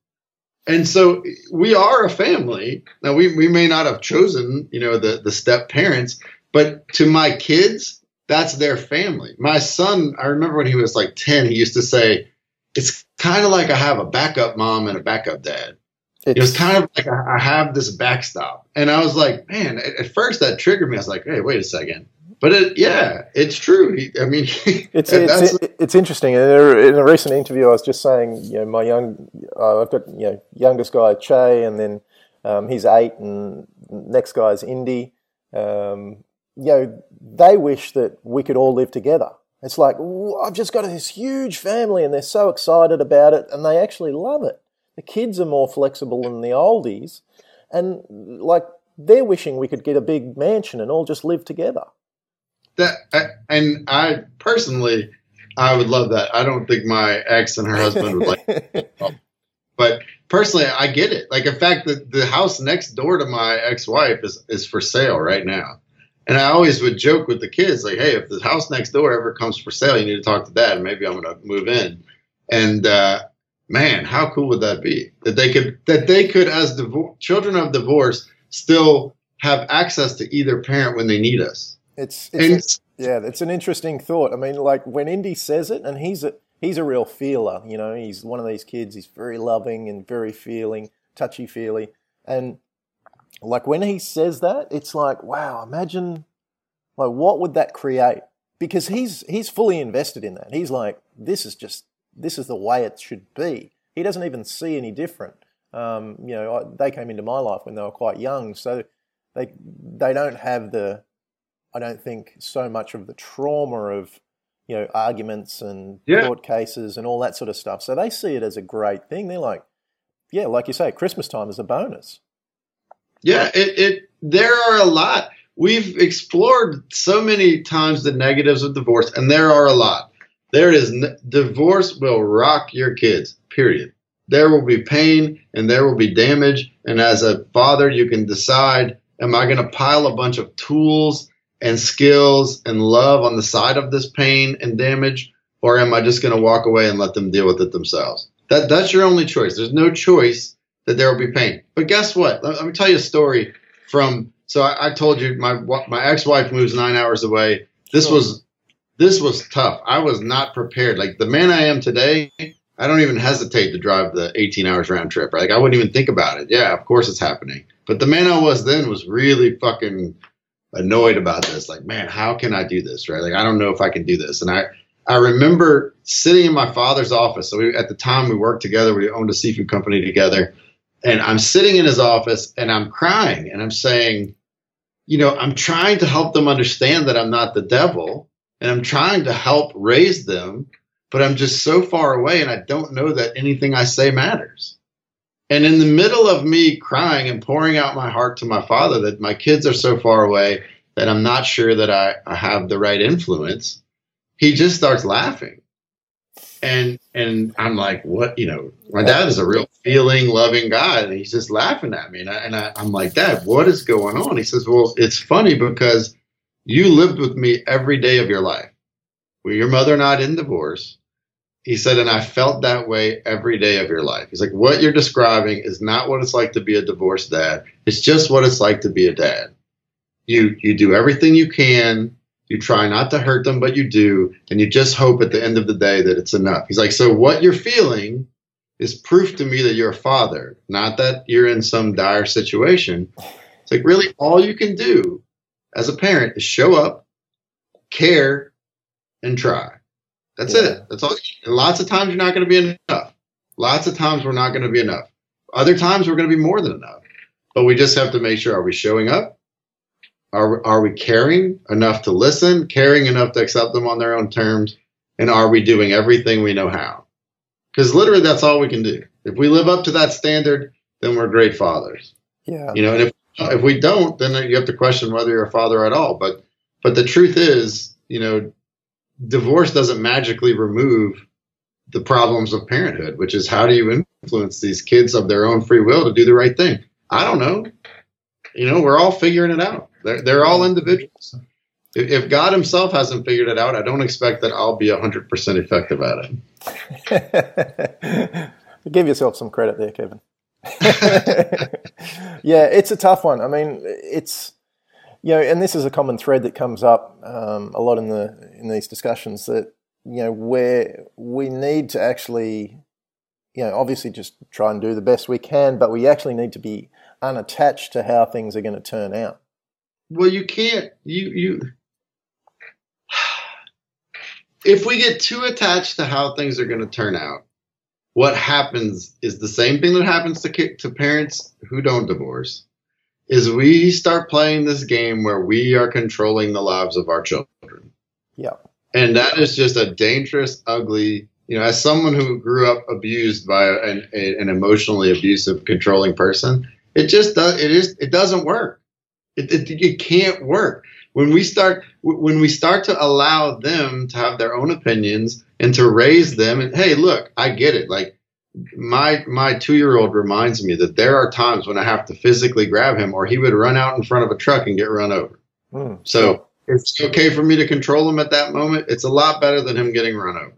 And so we are a family. Now we, we may not have chosen, you know, the, the step parents, but to my kids, that's their family. My son, I remember when he was like 10, he used to say, it's kind of like I have a backup mom and a backup dad. It's, it was kind of like I have this backstop. And I was like, man, at, first that triggered me. I was like, hey, wait a second. But it, yeah, it's true. He, I mean, it's it's, it's interesting. In a, in a, recent interview, I was just saying, you know, my young, uh, I've got you know, youngest guy Che, and then um, he's eight, and next guy's Indy. Um, you know, they wish that we could all live together. It's like, I've just got this huge family and they're so excited about it and they actually love it. The kids are more flexible than the oldies. And like, they're wishing we could get a big mansion and all just live together. That and I personally, I would love that. I don't think my ex and her husband would like, but personally, I get it. Like, in fact, the, the house next door to my ex-wife is is for sale right now. And I always would joke with the kids, like, "Hey, if the house next door ever comes for sale, you need to talk to dad. Maybe I'm going to move in." And uh, man, how cool would that be? That they could that they could, as divor- children of divorce, still have access to either parent when they need us. It's, it's a, yeah, it's an interesting thought. I mean, like when Indy says it, and he's a he's a real feeler. You know, he's one of these kids. He's very loving and very feeling, touchy feely, and like when he says that, it's like, wow, imagine like what would that create? Because he's he's fully invested in that. He's like, this is just this is the way it should be. He doesn't even see any different. Um, you know, they came into my life when they were quite young, so they they don't have the I don't think so much of the trauma of you know arguments and yeah. court cases and all that sort of stuff. So they see it as a great thing. They're like, yeah, like you say, Christmas time is a bonus. Yeah, it, it there are a lot. We've explored so many times the negatives of divorce, and there are a lot. There is divorce will rock your kids. Period. There will be pain and there will be damage, and as a father, you can decide: Am I going to pile a bunch of tools and skills and love on the side of this pain and damage, or am I just going to walk away and let them deal with it themselves? That that's your only choice. There's no choice that there will be pain. But guess what? Let, let me tell you a story from. So I, I, told you my my ex-wife moves nine hours away. This was this was tough. I was not prepared. Like the man I am today, I don't even hesitate to drive the 18 hours round trip. Like I wouldn't even think about it. Yeah, of course it's happening. But the man I was then was really fucking annoyed about this. Like, man, how can I do this? Right? Like, I don't know if I can do this. And I, I remember sitting in my father's office. So we, at the time we worked together, we owned a seafood company together. And I'm sitting in his office and I'm crying and I'm saying, you know, I'm trying to help them understand that I'm not the devil and I'm trying to help raise them, but I'm just so far away and I don't know that anything I say matters. And in the middle of me crying and pouring out my heart to my father that my kids are so far away that I'm not sure that I, I have the right influence, he just starts laughing. And and I'm like, what? You know, my dad is a real feeling, loving guy, and he's just laughing at me. And, I, and I, I'm like, Dad, what is going on? He says, Well, it's funny because you lived with me every day of your life. Well, your mother and I divorce he said, and I felt that way every day of your life. He's like, what you're describing is not what it's like to be a divorced dad. It's just what it's like to be a dad. You you do everything you can. You try not to hurt them, but you do, and you just hope at the end of the day that it's enough. He's like, so what you're feeling is proof to me that you're a father, not that you're in some dire situation. It's like really all you can do as a parent is show up, care, and try. That's yeah. it. That's all. And lots of times you're not going to be enough. Lots of times we're not going to be enough. Other times we're going to be more than enough. But we just have to make sure: Are we showing up? Are are we caring enough to listen? Caring enough to accept them on their own terms? And are we doing everything we know how? Because literally, that's all we can do. If we live up to that standard, then we're great fathers. Yeah. You know, and if if we don't, then you have to question whether you're a father at all. But but the truth is, you know, divorce doesn't magically remove the problems of parenthood, which is how do you influence these kids of their own free will to do the right thing? I don't know. You know, we're all figuring it out. They're, they're all individuals. If, God Himself hasn't figured it out, I don't expect that I'll be 100% effective at it. Give yourself some credit there, Kevin. yeah, it's a tough one. I mean, it's you know, and this is a common thread that comes up um, a lot in the in these discussions that you know where we need to actually, you know, obviously just try and do the best we can, but we actually need to be unattached to how things are going to turn out. Well, you can't. You you. If we get too attached to how things are going to turn out, what happens is the same thing that happens to to parents who don't divorce is we start playing this game where we are controlling the lives of our children. Yeah. And that is just a dangerous, ugly, you know, as someone who grew up abused by an, a, an emotionally abusive, controlling person, it just does, it is, it doesn't work. It, it, it can't work. When we start, when we start to allow them to have their own opinions and to raise them, and hey, look, I get it. Like my my two year old reminds me that there are times when I have to physically grab him, or he would run out in front of a truck and get run over. Mm. So it's okay for me to control him at that moment. It's a lot better than him getting run over,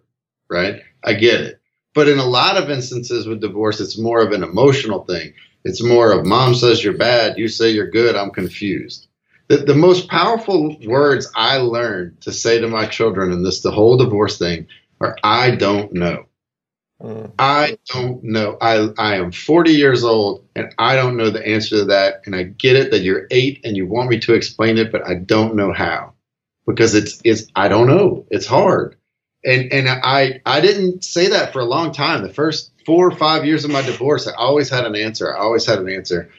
right? I get it. But in a lot of instances with divorce, it's more of an emotional thing. It's more of mom says you're bad, you say you're good, I'm confused. The, the most powerful words I learned to say to my children in this, the whole divorce thing, are I don't know. Mm. I don't know. I, I am 40 years old and I don't know the answer to that. And I get it that you're eight and you want me to explain it, but I don't know how because it's, it's, I don't know. It's hard. And, and I, I didn't say that for a long time. The first four or five years of my divorce, I always had an answer. I always had an answer.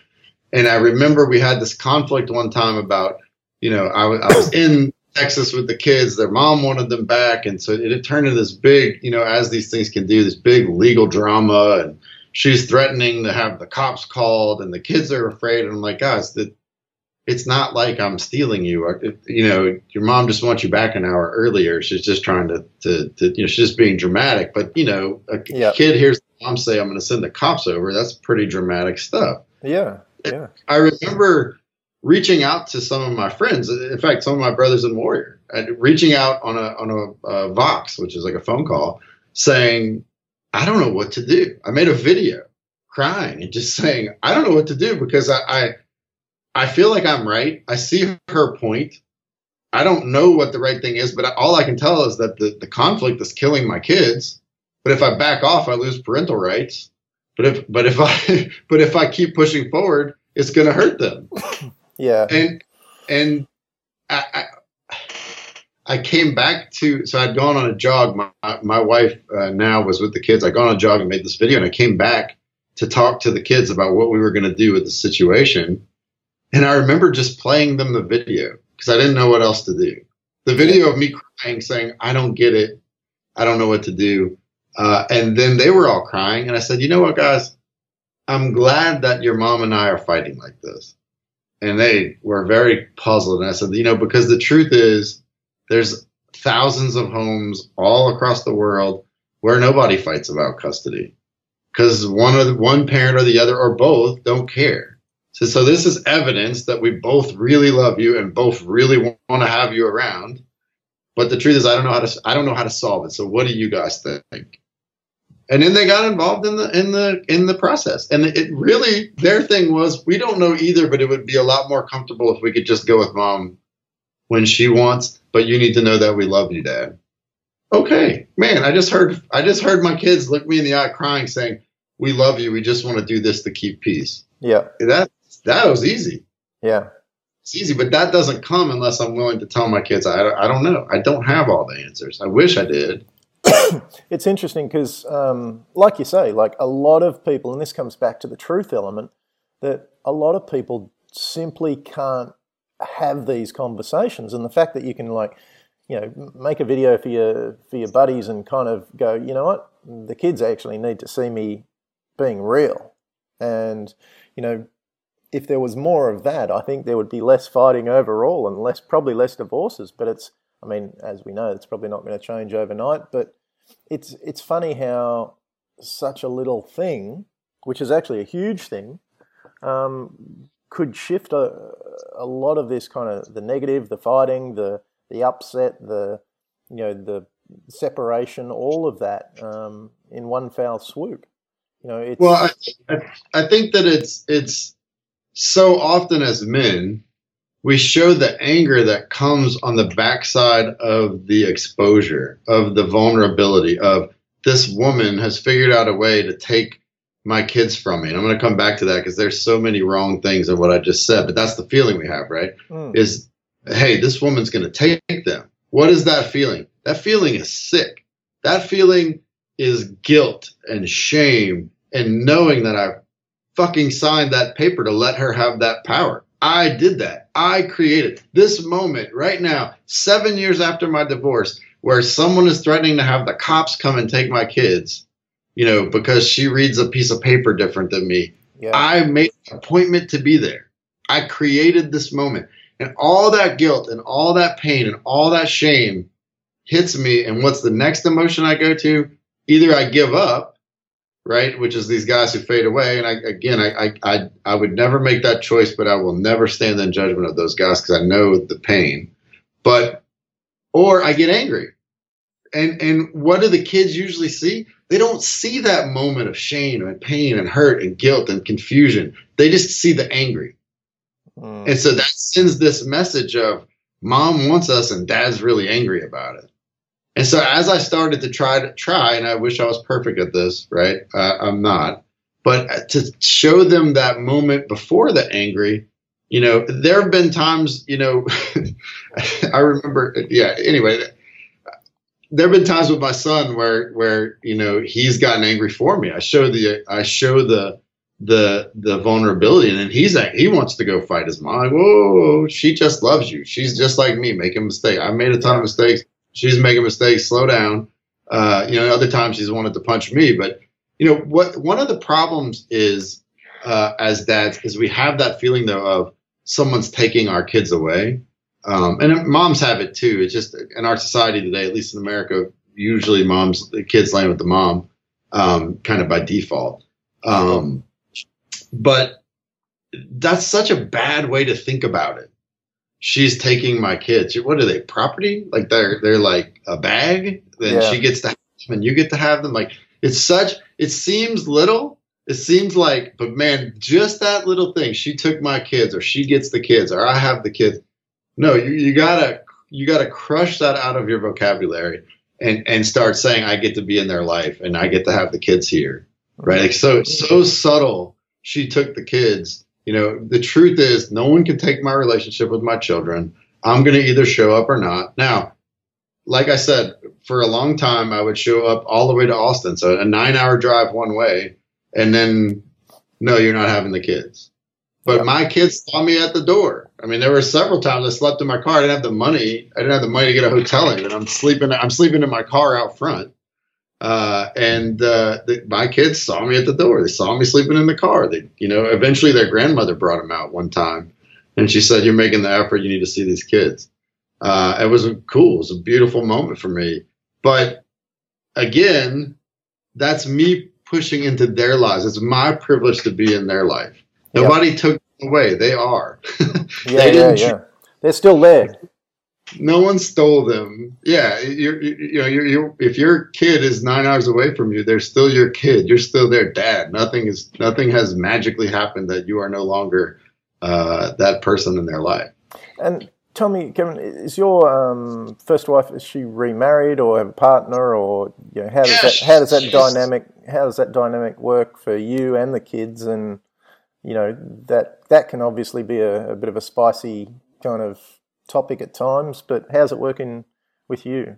And I remember we had this conflict one time about, you know, I, I was in Texas with the kids. Their mom wanted them back, and so it, it turned into this big, you know, as these things can do, this big legal drama. And she's threatening to have the cops called, and the kids are afraid. And I'm like, guys, that it's not like I'm stealing you. Uh, or, you know, your mom just wants you back an hour earlier. She's just trying to, to, to you know, she's just being dramatic. But you know, a yep. kid hears mom say, "I'm going to send the cops over." That's pretty dramatic stuff. Yeah, yeah. I remember reaching out to some of my friends. In fact, some of my brothers in Warrior, and reaching out on a on a, a Vox, which is like a phone call, saying, "I don't know what to do." I made a video crying and just saying, "I don't know what to do because I I, I feel like I'm right. I see her point." I don't know what the right thing is, but all I can tell is that the, the conflict is killing my kids. But if I back off, I lose parental rights. But if but if I but if I keep pushing forward, it's going to hurt them. Yeah. And and I, I, I came back to so I'd gone on a jog. My my wife uh, now was with the kids. I'd gone on a jog and made this video, and I came back to talk to the kids about what we were going to do with the situation. And I remember just playing them the video because I didn't know what else to do. The video of me crying, saying, "I don't get it. I don't know what to do." Uh, and then they were all crying, and I said, "You know what, guys? I'm glad that your mom and I are fighting like this." and they were very puzzled. And I said, you know, because the truth is, there's thousands of homes all across the world where nobody fights about custody because one of the, one parent or the other or both don't care. So, so this is evidence that we both really love you and both really want to have you around. But the truth is, I don't know how to I don't know how to solve it. So, what do you guys think? and then they got involved in the in the in the process and it really their thing was we don't know either but it would be a lot more comfortable if we could just go with mom when she wants but you need to know that we love you dad okay man i just heard i just heard my kids look me in the eye crying saying we love you we just want to do this to keep peace yeah that that was easy. Yeah. It's easy but that doesn't come unless i'm willing to tell my kids i, I don't know. I don't have all the answers. I wish i did. It's interesting because, um, like you say, like a lot of people, and this comes back to the truth element, that a lot of people simply can't have these conversations, and the fact that you can like, you know, make a video for your for your buddies and kind of go, you know what, the kids actually need to see me being real, and you know, if there was more of that, I think there would be less fighting overall and less probably less divorces. But it's I mean, as we know, it's probably not going to change overnight, but it's it's funny how such a little thing, which is actually a huge thing, um, could shift a, a lot of this kind of the negative, the fighting, the the upset, the you know the separation, all of that um, in one foul swoop. You know, well, I, I think that it's it's so often as men we show the anger that comes on the backside of the exposure, of the vulnerability, of this woman has figured out a way to take my kids from me. And I'm going to come back to that because there's so many wrong things in what I just said, but that's the feeling we have, right? Mm. Is, hey, this woman's going to take them. What is that feeling? That feeling is sick. That feeling is guilt and shame and knowing that I fucking signed that paper to let her have that power. I did that. I created this moment right now, seven years after my divorce. where someone is threatening to have the cops come and take my kids, you know, because she reads a piece of paper different than me. Yeah. I made an appointment to be there. I created this moment. And all that guilt and all that pain and all that shame hits me. And what's the next emotion I go to? Either I give up, right, which is these guys who fade away. And I, again, I, I, I would never make that choice, but I will never stand in judgment of those guys because I know the pain. But, or I get angry. And, and what do the kids usually see? They don't see that moment of shame and pain and hurt and guilt and confusion. They just see the angry. Mm. And so that sends this message of mom wants us and dad's really angry about it. And so as I started to try to try, and I wish I was perfect at this, right? Uh, I'm not, but to show them that moment before the angry, you know, there have been times, you know, I remember, yeah. Anyway, there have been times with my son where, where you know, he's gotten angry for me. I show the, I show the, the the vulnerability and then he's like he wants to go fight his mom like whoa she just loves you she's just like me making mistakes i made a ton of mistakes she's making mistakes. Slow down. Uh, you know other times she's wanted to punch me. But you know what one of the problems is uh, as dads is we have that feeling though of someone's taking our kids away. Um, and moms have it too. It's just in our society today at least in america usually moms the kids land with the mom um, kind of by default. Um, but that's such a bad way to think about it. She's taking my kids. What are they? Property? Like they're they're like a bag. Then yeah. she gets to have them, and you get to have them. Like it's such. It seems little. It seems like, but man, just that little thing. She took my kids, or she gets the kids, or I have the kids. No, you, you gotta you gotta crush that out of your vocabulary and and start saying I get to be in their life and I get to have the kids here. Right? Like so so subtle she took the kids. You know, the truth is, no one can take my relationship with my children. I'm going to either show up or not. Now, like I said, for a long time, I would show up all the way to Austin, so a nine hour drive one way, and then, no, you're not having the kids. But my kids saw me at the door. I mean, there were several times I slept in my car. I didn't have the money. I didn't have the money to get a hotel in, and I'm sleeping. I'm sleeping in my car out front. Uh, and uh, the, my kids saw me at the door. They saw me sleeping in the car. They, you know, eventually their grandmother brought them out one time, and she said, "You're making the effort. You need to see these kids." Uh, it was cool. It was a beautiful moment for me. But again, that's me pushing into their lives. It's my privilege to be in their life. Nobody yep. took them away. They are. yeah, yeah, yeah. They're still there no one stole them. Yeah, you're, you know, you're, you're, if your kid is nine hours away from you, they're still your kid. You're still their dad. Nothing is, nothing has magically happened that you are no longer uh, that person in their life. And tell me, Kevin, is your um, first wife is she remarried or have a partner, or you know, how does yeah, that how does that dynamic how does that dynamic work for you and the kids? And you know that that can obviously be a, a bit of a spicy kind of topic at times, but how's it working with you?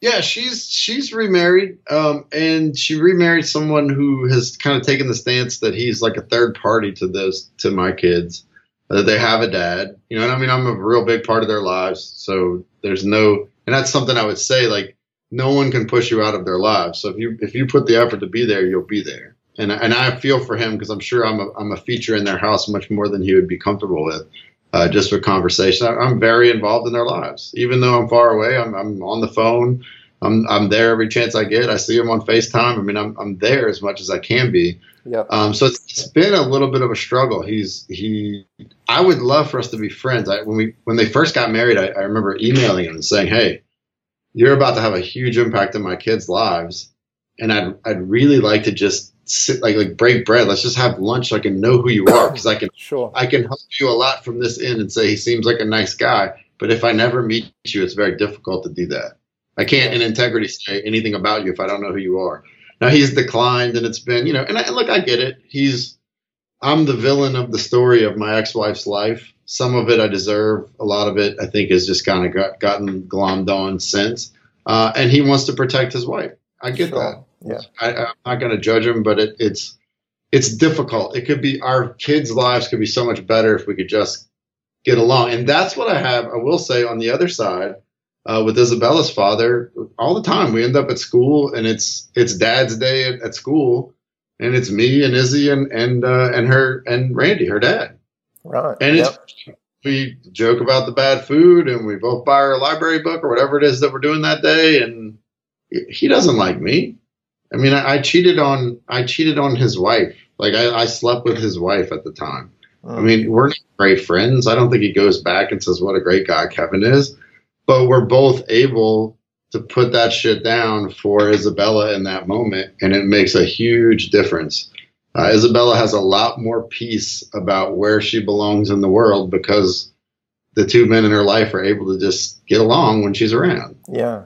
Yeah, she's she's remarried, um, and she remarried someone who has kind of taken the stance that he's like a third party to this to my kids. That they have a dad, you know. And I mean, I'm a real big part of their lives, so there's no, and that's something I would say. Like, no one can push you out of their lives. So if you if you put the effort to be there, you'll be there. And and I feel for him because I'm sure I'm a I'm a feature in their house much more than he would be comfortable with uh, just for conversation. I, am very involved in their lives, even though I'm far away. I'm, I'm on the phone. I'm, I'm there every chance I get. I see them on FaceTime. I mean, I'm, I'm there as much as I can be. Yep. Um, so it's, it's been a little bit of a struggle. He's he. I would love for us to be friends. I, when we when they first got married, I, I remember emailing him and saying, "Hey, you're about to have a huge impact in my kids' lives, and I'd I'd really like to just sit like like break bread. Let's just have lunch so I can know who you are because I can sure I can help you a lot from this end and say he seems like a nice guy. But if I never meet you, it's very difficult to do that. I can't in integrity say anything about you if I don't know who you are. Now he's declined and it's been, you know, and, I, look, I get it. He's I'm the villain of the story of my ex-wife's life. Some of it I deserve. A lot of it I think has just kind of got, gotten glommed on since. Uh, and he wants to protect his wife. I get sure. that. Yeah. I, am not going to judge him, but it, it's it's difficult. It could be our kids' lives could be so much better if we could just get along. And that's what I have. I will say on the other side, uh, with Isabella's father all the time. We end up at school and it's it's Dad's day at, at school, and it's me and Izzy and and uh, and her and Randy, her dad. Right. And yep. it's we joke about the bad food and we both buy our library book or whatever it is that we're doing that day. And he doesn't like me. I mean, I, I cheated on I cheated on his wife. Like I, I slept with his wife at the time. I mean, we're not great friends. I don't think he goes back and says what a great guy Kevin is, but we're both able to put that shit down for Isabella in that moment, and it makes a huge difference. Uh, Isabella has a lot more peace about where she belongs in the world because the two men in her life are able to just get along when she's around. Yeah.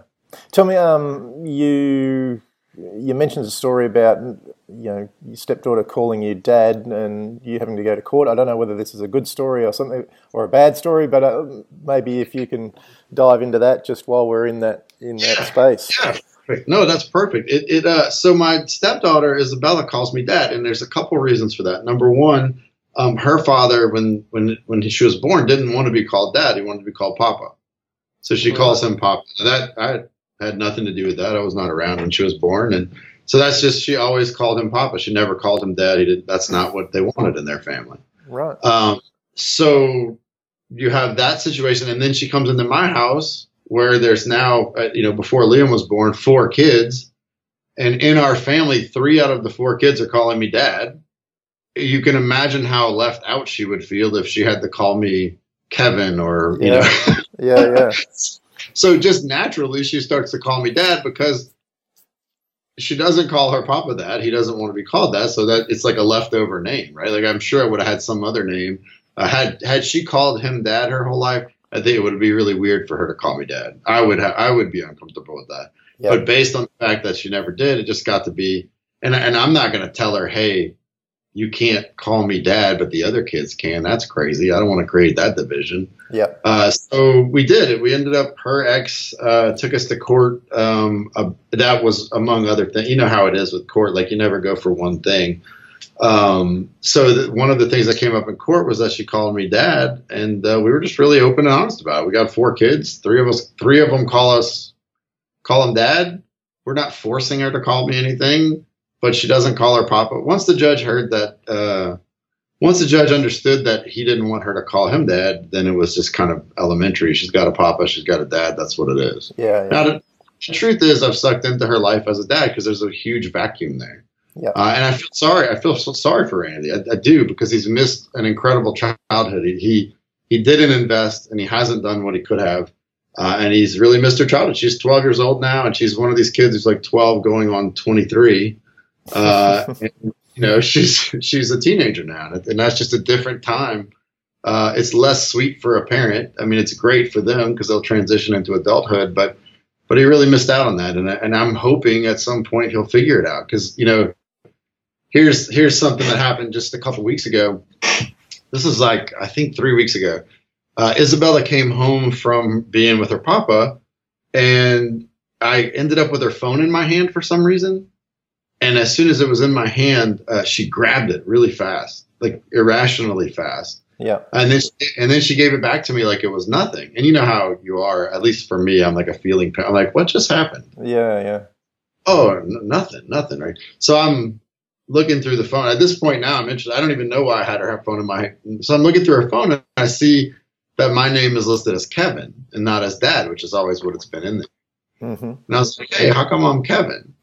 Tell me, um, you you mentioned a story about you know your stepdaughter calling you dad and you having to go to court. I don't know whether this is a good story or something or a bad story, but uh, maybe if you can dive into that just while we're in that in that space. Yeah. No, that's perfect. It, it uh, so my stepdaughter Isabella calls me dad, and there's a couple reasons for that. Number one, um, her father when when when she was born didn't want to be called dad; he wanted to be called Papa. So she calls him Papa. That I had nothing to do with that. I was not around when she was born, and so that's just she always called him Papa. She never called him Dad. He did. That's not what they wanted in their family. Right. Um, so you have that situation, and then she comes into my house where there's now, uh, you know, before Liam was born, four kids, and in our family, three out of the four kids are calling me Dad. You can imagine how left out she would feel if she had to call me Kevin or you Yeah. know. Yeah, yeah. so just naturally, she starts to call me Dad because she doesn't call her papa that. He doesn't want to be called that. So that it's like a leftover name, right? Like I'm sure I would have had some other name. Uh, had had she called him dad her whole life, I think it would be really weird for her to call me dad. I would ha- I would be uncomfortable with that. Yeah. But based on the fact that she never did, it just got to be. And and I'm not going to tell her, hey, you can't call me dad, but the other kids can. That's crazy. I don't want to create that division. Yeah. Uh, so we did it. We ended up, her ex uh, took us to court. Um, uh, that was among other things. You know how it is with court, like you never go for one thing. Um, so th- one of the things that came up in court was that she called me dad, and uh, we were just really open and honest about it. We got four kids. Three of us, three of them call us, call him dad. We're not forcing her to call me anything, but she doesn't call her papa. Once the judge heard that, uh, once the judge understood that he didn't want her to call him dad, then it was just kind of elementary. She's got a papa, she's got a dad. That's what it is. Yeah. yeah. Now, the, the truth is, I've sucked into her life as a dad because there's a huge vacuum there. Yeah. Uh, and I feel sorry. I feel so sorry for Andy. I, I do because he's missed an incredible childhood. He, he he didn't invest and he hasn't done what he could have. Uh, and he's really missed her childhood. She's 12 years old now, and she's one of these kids who's like 12 going on 23. Uh, and, you know, she's she's a teenager now, and that's just a different time. Uh, it's less sweet for a parent. I mean, it's great for them because they'll transition into adulthood, but but he really missed out on that, and and I'm hoping at some point he'll figure it out because you know, here's here's something that happened just a couple weeks ago. This is like I think three weeks ago. Uh, Isabella came home from being with her papa, and I ended up with her phone in my hand for some reason. And as soon as it was in my hand, uh, she grabbed it really fast, like irrationally fast. Yeah. And then, she, and then she gave it back to me like it was nothing. And you know how you are, at least for me, I'm like a feeling. I'm like, what just happened? Yeah. Yeah. Oh, n- nothing, nothing, right? So I'm looking through the phone. At this point now, I'm interested. I don't even know why I had her phone in my. So I'm looking through her phone and I see that my name is listed as Kevin and not as Dad, which is always what it's been in there. hmm And I was like, hey, how come I'm Kevin?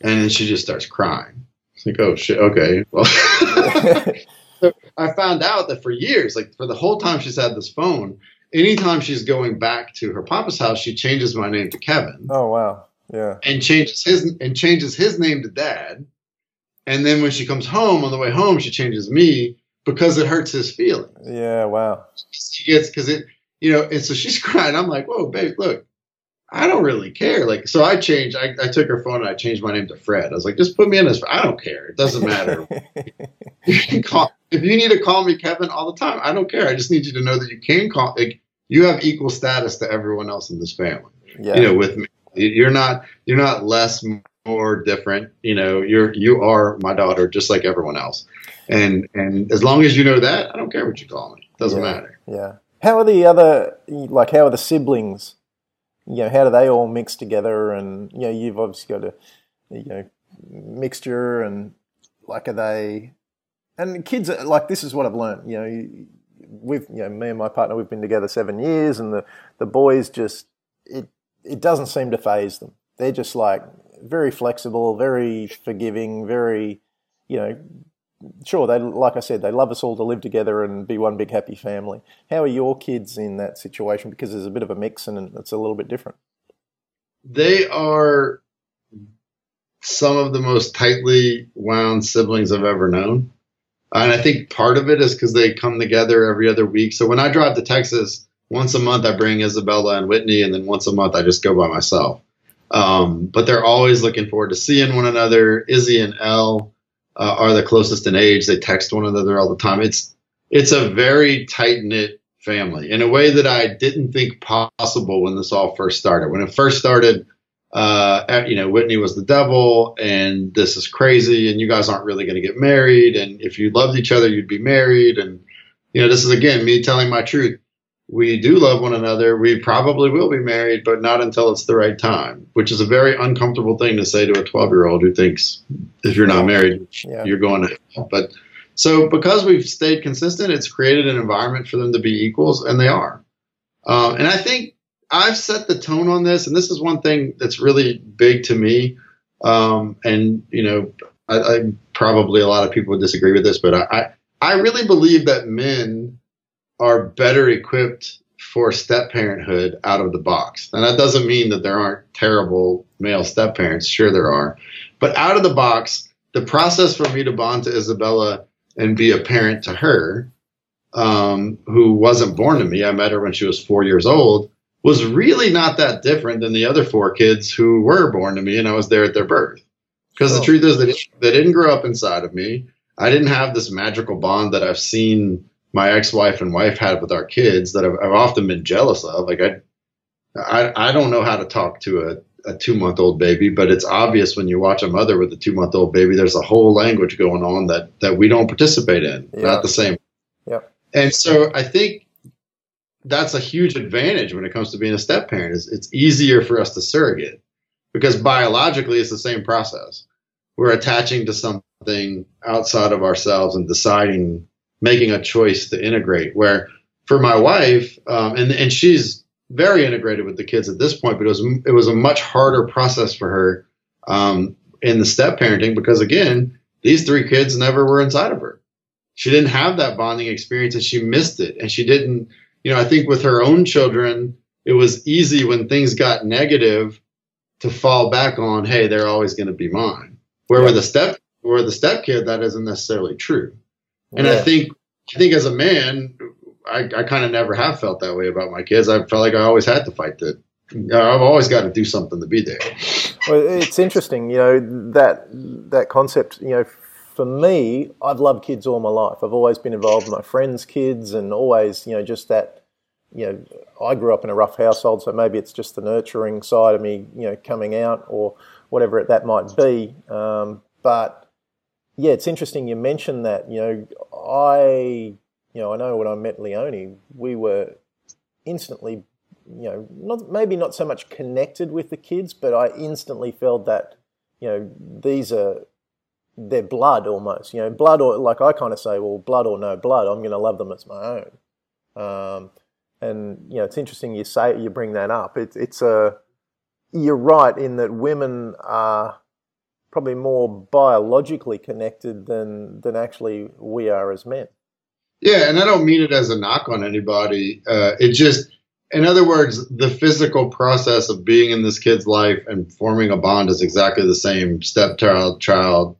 And then she just starts crying. It's like, oh shit, okay. Well, so I found out that for years, like for the whole time she's had this phone, anytime she's going back to her papa's house, she changes my name to Kevin oh wow. Yeah. and changes his and changes his name to Dad. And then when she comes home on the way home, she changes me because it hurts his feelings Yeah. Wow. she gets because it you know and so she's crying i'm like whoa babe look i don't really care. Like so i changed I, I took her phone and i changed my name to fred. I was like just put me in as i don't care. It doesn't matter. You can call if you need to call me kevin all the time i don't care. I just need you to know that you can call like you have equal status to everyone else in this family. Yeah. you know with me. You're not you're not less more different. You know you're you are my daughter just like everyone else. And and as long as you know that i don't care what you call me. It doesn't Yeah. matter. Yeah. How are the other like? How are the siblings you know, how do they all mix together? And you know, you've obviously got a you know mixture, and like are they? And kids, are, like this is what I've learned. You know, we've you know me and my partner we've been together seven years, and the the boys just it it doesn't seem to faze them. They're just like very flexible, very forgiving, very you know sure, they like I said, they love us all to live together and be one big happy family. How are your kids in that situation? Because there's a bit of a mix and it's a little bit different. They are some of the most tightly wound siblings I've ever known. And I think part of it is because they come together every other week. So when I drive to Texas, once a month I bring Isabella and Whitney, and then once a month I just go by myself. Um, but they're always looking forward to seeing one another. Izzy and Elle uh, are the closest in age. They text one another all the time. It's it's a very tight knit family in a way that I didn't think possible when this all first started. When it first started, uh, you know, Whitney was the devil, and this is crazy, and you guys aren't really going to get married, and if you loved each other, you'd be married, and you know, this is again me telling my truth we do love one another. We probably will be married, but not until it's the right time, which is a very uncomfortable thing to say to a 12 year old who thinks if you're not married, yeah. you're going to hell. But so because we've stayed consistent, it's created an environment for them to be equals, and they are. Uh, and I think I've set the tone on this, and this is one thing that's really big to me. Um, and you know, I, I, probably a lot of people would disagree with this, but I, I, I really believe that men are better equipped for step parenthood out of the box. And that doesn't mean that there aren't terrible male step parents. Sure, there are. But out of the box, the process for me to bond to Isabella and be a parent to her, um, who wasn't born to me, I met her when she was four years old, was really not that different than the other four kids who were born to me and I was there at their birth. Because oh. the truth is that they didn't grow up inside of me. I didn't have this magical bond that I've seen my ex-wife and wife had with our kids that I've, I've often been jealous of. Like I, I, I don't know how to talk to a, a two-month-old baby, but it's obvious when you watch a mother with a two-month-old baby, there's a whole language going on that that we don't participate in. Yeah. Not the same. Yeah. And so I think that's a huge advantage when it comes to being a step parent. Is it's easier for us to surrogate because biologically it's the same process. We're attaching to something outside of ourselves and deciding making a choice to integrate. Where for my wife, um, and and she's very integrated with the kids at this point, but it was it was a much harder process for her um, in the step parenting because again, these three kids never were inside of her. She didn't have that bonding experience, and she missed it. And she didn't, you know, I think with her own children, it was easy when things got negative to fall back on, hey, they're always going to be mine. Where yeah. with a step, where the step kid, that isn't necessarily true. And yeah. I think I think as a man, I, I kind of never have felt that way about my kids. I felt like I always had to fight that. I've always got to do something to be there. Well, it's interesting, you know that that concept. You know, for me, I've loved kids all my life. I've always been involved with my friends' kids, and always, you know, just that. You know, I grew up in a rough household, so maybe it's just the nurturing side of me, you know, coming out or whatever that might be. Um, but yeah, it's interesting you mentioned that. You know, I, you know, I know when I met Leonie, we were instantly, you know, not maybe not so much connected with the kids, but I instantly felt that, you know, these are their blood almost. You know, blood or like I kind of say, well, blood or no blood, I'm going to love them as my own. Um, and you know, it's interesting you say you bring that up. It's it's a you're right in that women are probably more biologically connected than than actually we are as men. Yeah, and I don't mean it as a knock on anybody. Uh, it just, in other words, the physical process of being in this kid's life and forming a bond is exactly the same stepchild child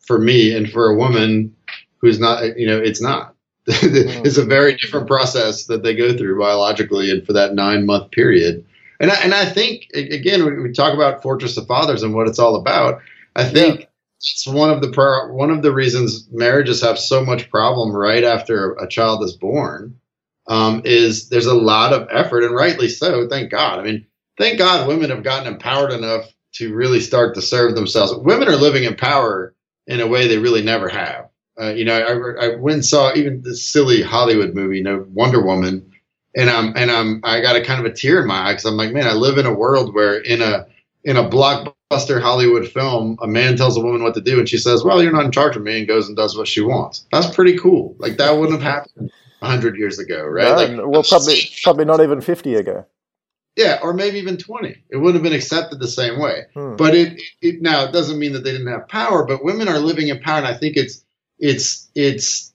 for me and for a woman who's not. You know, it's not. it's a very different process that they go through biologically and for that nine month period. And I, and I think again, we talk about Fortress of Fathers and what it's all about. I think yeah. it's one of the pro- one of the reasons marriages have so much problem right after a child is born. Um, is there's a lot of effort, and rightly so. Thank God. I mean, thank God women have gotten empowered enough to really start to serve themselves. Women are living in power in a way they really never have. Uh, you know, I, I went and saw even this silly Hollywood movie, you know, Wonder Woman, and I'm and I'm I got a kind of a tear in my eye because I'm like, man, I live in a world where in a in a blockbuster Hollywood film, a man tells a woman what to do, and she says, "Well, you're not in charge of me," and goes and does what she wants. That's pretty cool. Like that wouldn't have happened hundred years ago, right? No, like, well, probably probably not even fifty ago. Yeah, or maybe even twenty. It wouldn't have been accepted the same way. Hmm. But it, it now it doesn't mean that they didn't have power. But women are living in power, and I think it's it's it's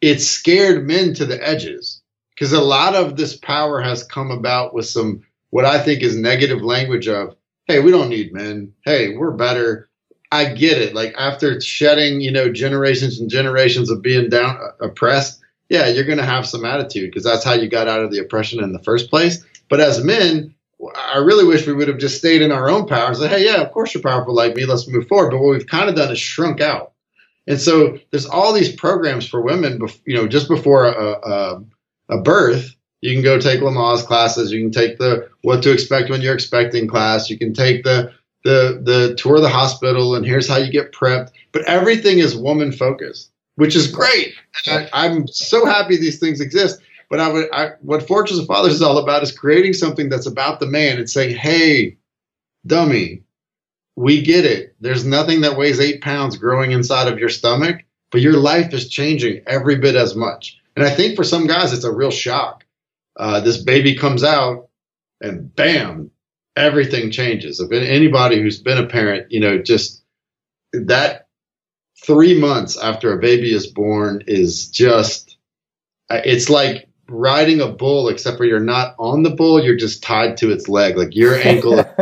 it's scared men to the edges because a lot of this power has come about with some what I think is negative language of, hey, we don't need men. Hey, we're better. I get it. Like after shedding, you know, generations and generations of being down oppressed, yeah, you're going to have some attitude because that's how you got out of the oppression in the first place. But as men, I really wish we would have just stayed in our own power and said, hey, yeah, of course you're powerful like me. Let's move forward. But what we've kind of done is shrunk out. And so there's all these programs for women, you know, just before a, a, a birth. You can go take Lamaze classes. You can take the what to expect when you're expecting class. You can take the the the tour of the hospital and here's how you get prepped. But everything is woman focused, which is great. I, I'm so happy these things exist. But I would, I, what Fortress of Fathers is all about is creating something that's about the man and saying, "Hey, dummy, we get it. There's nothing that weighs eight pounds growing inside of your stomach, but your life is changing every bit as much. And I think for some guys, it's a real shock. Uh, this baby comes out and bam, everything changes. If anybody who's been a parent, you know, just that three months after a baby is born is just, it's like riding a bull, except for you're not on the bull, you're just tied to its leg, like your ankle.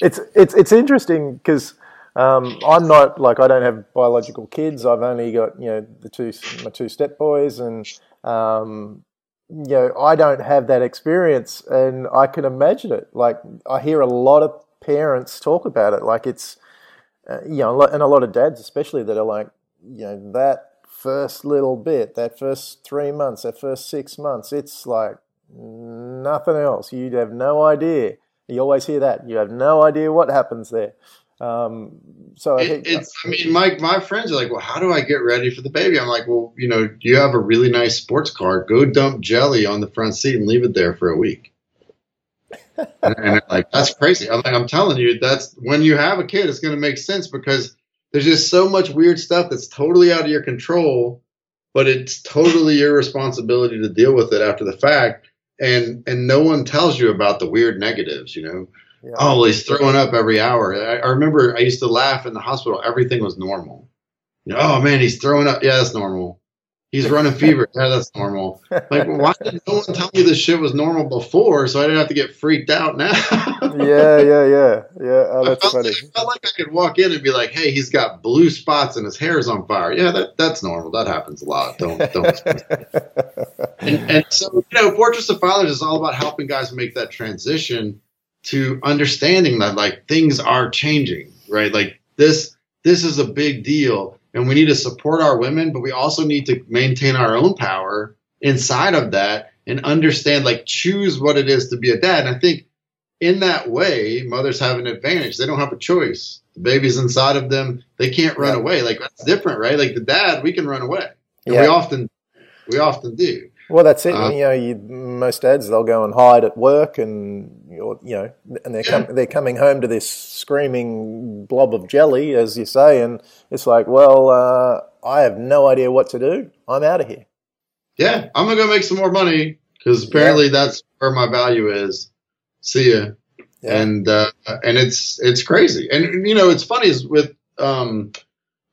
it's it's it's interesting because um, I'm not like I don't have biological kids. I've only got you know the two my two step boys, and um, you know I don't have that experience, and I can imagine it. Like I hear a lot of parents talk about it, like it's uh, you know, and a lot of dads especially that are like you know that first little bit, that first three months, that first six months, it's like nothing else. You'd have no idea. You always hear that. You have no idea what happens there. Um, so I it, think it's. I mean, my my friends are like, "Well, how do I get ready for the baby?" I'm like, "Well, you know, you have a really nice sports car. Go dump jelly on the front seat and leave it there for a week." and, and like, that's crazy. I'm like, I'm telling you, that's when you have a kid, it's going to make sense because there's just so much weird stuff that's totally out of your control, but it's totally your responsibility to deal with it after the fact. And and no one tells you about the weird negatives, you know. Yeah. Oh, he's throwing up every hour. I, I, remember I used to laugh in the hospital. Everything was normal. You know, oh man, he's throwing up. Yeah, that's normal. He's running fever. Yeah, that's normal. Like, why did no one tell me this shit was normal before, so I didn't have to get freaked out now? yeah, yeah, yeah, yeah. Oh, that's I funny. Like, I felt like I could walk in and be like, "Hey, he's got blue spots and his hair's on fire." Yeah, that that's normal. That happens a lot. Don't don't. and, and so you know, Fortress of Fathers is all about helping guys make that transition to understanding that like things are changing, right? Like this this is a big deal and we need to support our women, but we also need to maintain our own power inside of that and understand, like, choose what it is to be a dad. And I think in that way, mothers have an advantage. They don't have a choice. The baby's inside of them. They can't run yeah. away. Like that's different, right? Like the dad, we can run away. And yeah. we often we often do. Well, that's it. Uh, you know, you, most dads they'll go and hide at work, and you know, and they're com- they're coming home to this screaming blob of jelly, as you say, and it's like, well, uh, I have no idea what to do. I'm out of here. Yeah, I'm gonna go make some more money because apparently yeah. that's where my value is. See ya. Yeah. And uh, and it's it's crazy, and you know, it's funny is with um,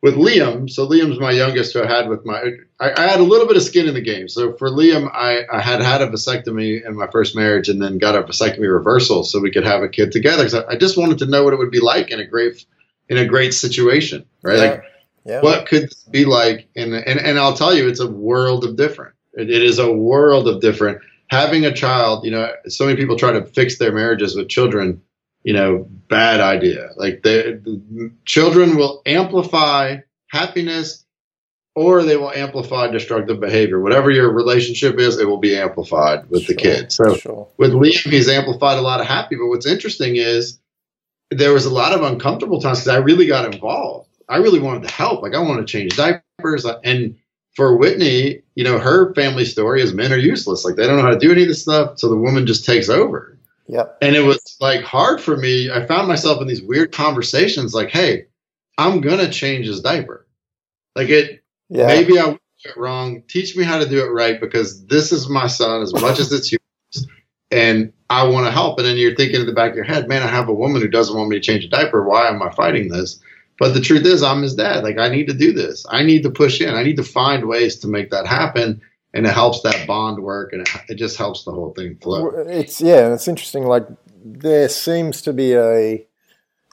with Liam, so Liam's my youngest who I had with my, I, I, had a little bit of skin in the game. So for Liam, I, I, had had a vasectomy in my first marriage and then got a vasectomy reversal so we could have a kid together. Because I, I, just wanted to know what it would be like in a great, in a great situation, right? Yeah. Like, yeah. what could this be like? And, and, and I'll tell you, it's a world of different. It, it is a world of different. Having a child, you know, so many people try to fix their marriages with children you know, bad idea. Like the, the children will amplify happiness or they will amplify destructive behavior. Whatever your relationship is, it will be amplified with sure, the kid. So sure. with Liam, he's amplified a lot of happy. But what's interesting is there was a lot of uncomfortable times because I really got involved. I really wanted to help. Like I wanted to change diapers, and for Whitney, you know, her family story is men are useless. Like they don't know how to do any of this stuff. So the woman just takes over. Yep. And it was like hard for me. I found myself in these weird conversations like, hey, I'm going to change his diaper. Like it, Yeah. maybe I do it wrong. Teach me how to do it right because this is my son as much as it's yours. And I want to help. And then you're thinking in the back of your head, man, I have a woman who doesn't want me to change a diaper. Why am I fighting this? But the truth is, I'm his dad. Like, I need to do this. I need to push in. I need to find ways to make that happen. And it helps that bond work and it, it just helps the whole thing flow. It's yeah, and it's interesting. Like there seems to be a,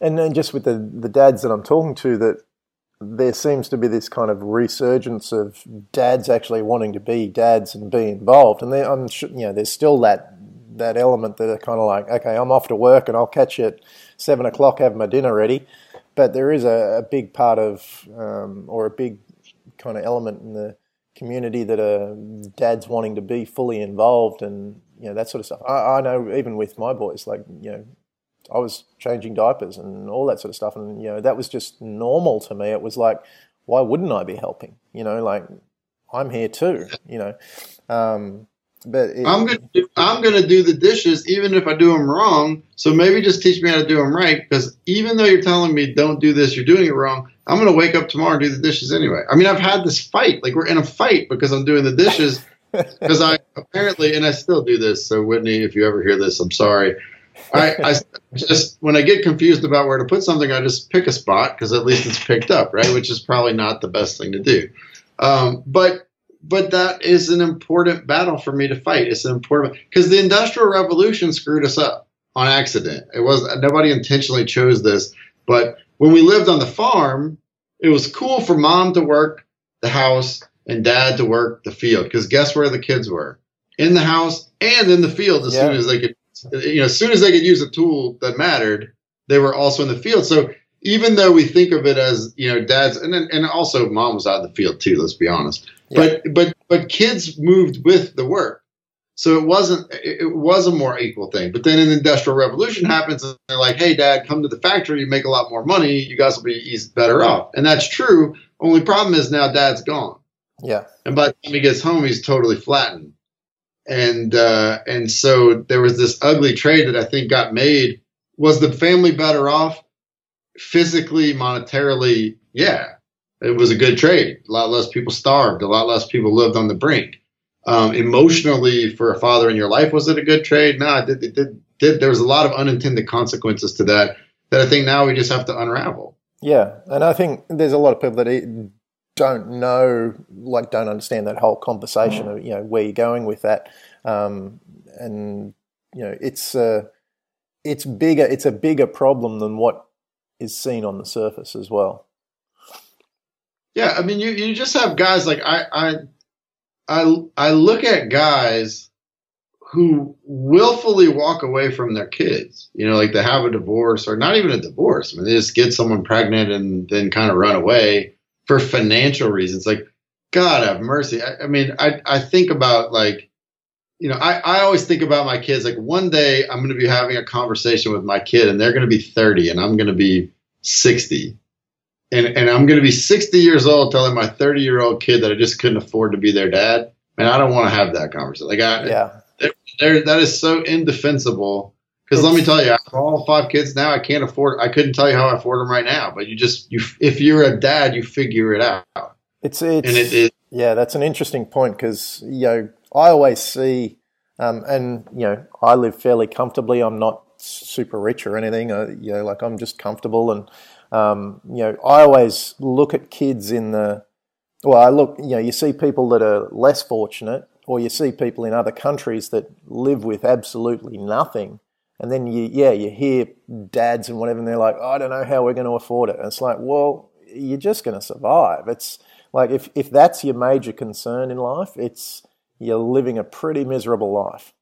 and then just with the the dads that I'm talking to, that there seems to be this kind of resurgence of dads actually wanting to be dads and be involved. And I'm sure you know there's still that that element that are kind of like, okay, I'm off to work and I'll catch you at seven o'clock, have my dinner ready. But there is a, a big part of, um, or a big kind of element in the community that are dads wanting to be fully involved and you know that sort of stuff. I, I know even with my boys, like you know, I was changing diapers and all that sort of stuff, and you know that was just normal to me. It was like, why wouldn't I be helping? You know, like I'm here too. You know, um, but it, I'm gonna do, I'm gonna do the dishes even if I do them wrong. So maybe just teach me how to do them right. Because even though you're telling me don't do this, you're doing it wrong. I'm gonna wake up tomorrow and do the dishes anyway. I mean, I've had this fight. Like we're in a fight because I'm doing the dishes. Because I apparently, and I still do this. So Whitney, if you ever hear this, I'm sorry. I, I just when I get confused about where to put something, I just pick a spot because at least it's picked up, right? Which is probably not the best thing to do. Um, but but that is an important battle for me to fight. It's an important because the Industrial Revolution screwed us up on accident. It was nobody intentionally chose this, but when we lived on the farm, it was cool for mom to work the house and dad to work the field because guess where the kids were in the house and in the field as Yeah. soon as they could Uh, you know as soon as they could use a tool that mattered they were also in the field. So even though we think of it as you know dads and then, and also mom was out of the field too let's be honest. But but but kids moved with the work. So it wasn't it was a more equal thing. But then an industrial revolution happens and they're like hey dad come to the factory you make a lot more money you guys will be better off. And that's true. Only problem is now dad's gone. Yeah, and by the time he gets home, he's totally flattened. And uh, and so there was this ugly trade that I think got made. Was the family better off physically, monetarily? Yeah, it was a good trade. A lot less people starved. A lot less people lived on the brink. Um, emotionally, for a father in your life, was it a good trade? No, it did, it did, did. There was a lot of unintended consequences to that that I think now we just have to unravel. yeah. And I think there's a lot of people that don't know, like, don't understand that whole conversation of you know where you're going with that, um, and you know it's uh, it's bigger. It's a bigger problem than what is seen on the surface as well. Yeah, I mean, you, you just have guys like I, I I I look at guys who willfully walk away from their kids. You know, like they have a divorce or not even a divorce. I mean, they just get someone pregnant and then kind of run away for financial reasons. Like, God have mercy. I, I mean, I I think about like, you know, I I always think about my kids. Like one day I'm going to be having a conversation with my kid and they're going to be 30 and I'm going to be 60 and and I'm going to be 60 years old telling my 30 year old kid that I just couldn't afford to be their dad. And I don't want to have that conversation. Like, I, Yeah, there, that is so indefensible. Because let me tell you, I have all five kids now. I can't afford. I couldn't tell you how I afford them right now. But you just, you, if you're a dad, you figure it out. it's it's And it is, Yeah, that's an interesting point because you know I always see, um, and you know I live fairly comfortably. I'm not super rich or anything. Uh, you know, like I'm just comfortable, and um, you know I always look at kids in the. Well, I look. You know, you see people that are less fortunate, or you see people in other countries that live with absolutely nothing. And then you, yeah, you hear dads and whatever, and they're like, I don't know how we're going to afford it. And it's like, well, you're just going to survive. It's like if, if that's your major concern in life, it's you're living a pretty miserable life.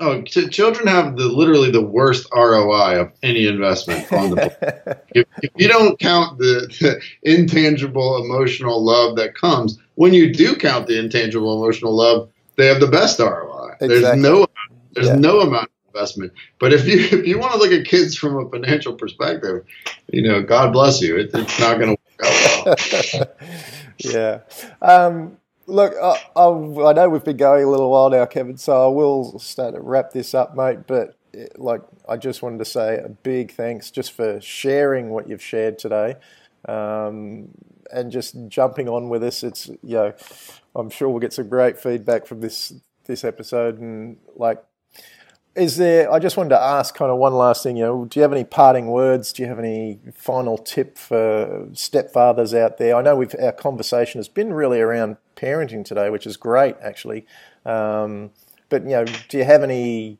oh, ch- children have the literally the worst ROI of any investment on the if, if you don't count the, the intangible emotional love that comes when you do count the intangible emotional love they have the best roi there's no there's Yeah. no amount investment but if you if you want to look at kids from a financial perspective you know god bless you it, it's not going to work out well yeah. Um, Look, I, I, I, know we've been going a little while now, Kevin, so I will start to wrap this up, mate. But like, I just wanted to say a big thanks just for sharing what you've shared today, um, and just jumping on with us. It's you know, I'm sure we'll get some great feedback from this this episode, and like is there? I just wanted to ask, kind of one last thing. You know, do you have any parting words? Do you have any final tip for stepfathers out there? I know we've our conversation has been really around parenting today, which is great, actually. Um, but you know, do you have any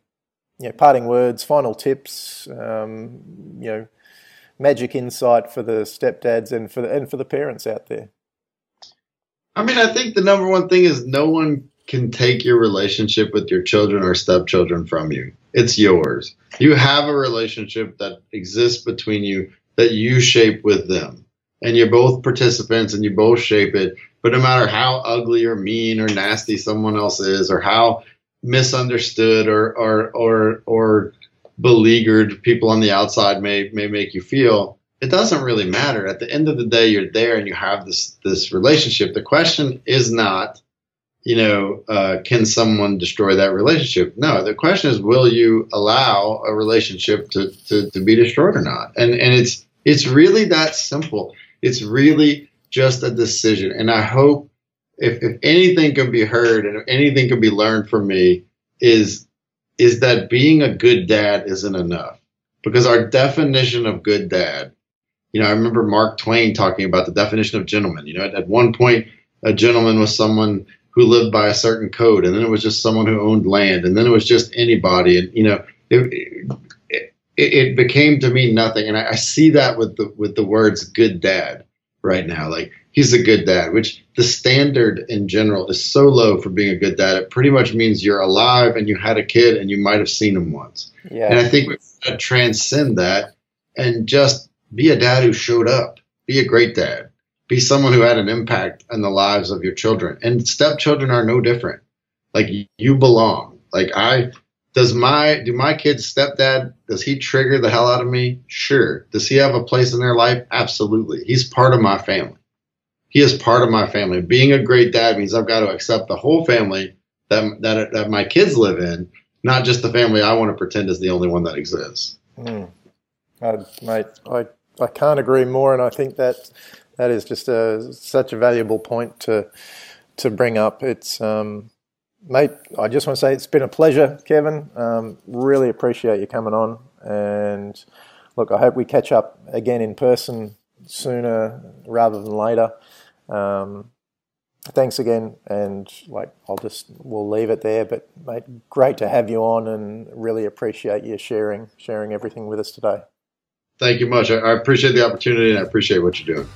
you know parting words, final tips? Um, you know, magic insight for the stepdads and for the and for the parents out there. I mean, I think the number one thing is no one can take your relationship with your children or stepchildren from you. It's yours. You have a relationship that exists between you that you shape with them. And you're both participants and you both shape it. But no matter how ugly or mean or nasty someone else is, or how misunderstood or or or or beleaguered people on the outside may may make you feel, it doesn't really matter. At the end of the day, you're there and you have this this relationship. The question is not you know, uh, can someone destroy that relationship? No, the question is, will you allow a relationship to, to, to be destroyed or not? And and it's it's really that simple. It's really just a decision. And I hope if, if anything can be heard and if anything can be learned from me is is that being a good dad isn't enough. Because our definition of good dad, you know, I remember Mark Twain talking about the definition of gentleman. You know, at, at one point, a gentleman was someone who lived by a certain code, and then it was just someone who owned land, and then it was just anybody, and you know, it, it, it became to me nothing. And I, I, see that with the with the words "good dad" right now, like he's a good dad, which the standard in general is so low for being a good dad. It pretty much means you're alive and you had a kid and you might have seen him once. Yeah. And I think we to transcend that and just be a dad who showed up, be a great dad be someone who had an impact on the lives of your children. And stepchildren are no different. Like you belong. Like I does my do my kid's stepdad does he trigger the hell out of me? Sure. Does he have a place in their life? Absolutely. He's part of my family. He is part of my family. Being a great dad means I've got to accept the whole family that that, that my kids live in, not just the family I want to pretend is the only one that exists. Mm. Mate, I I can't agree more, and I think that that is just a, such a valuable point to to bring up. It's um, mate. I just want to say it's been a pleasure, Kevin. Um, really appreciate you coming on, and look, I hope we catch up again in person sooner rather than later. Um, thanks again, and like I'll just we'll leave it there. But mate, great to have you on, and really appreciate you sharing sharing everything with us today. Thank you much. I, appreciate the opportunity, and I appreciate what you're doing.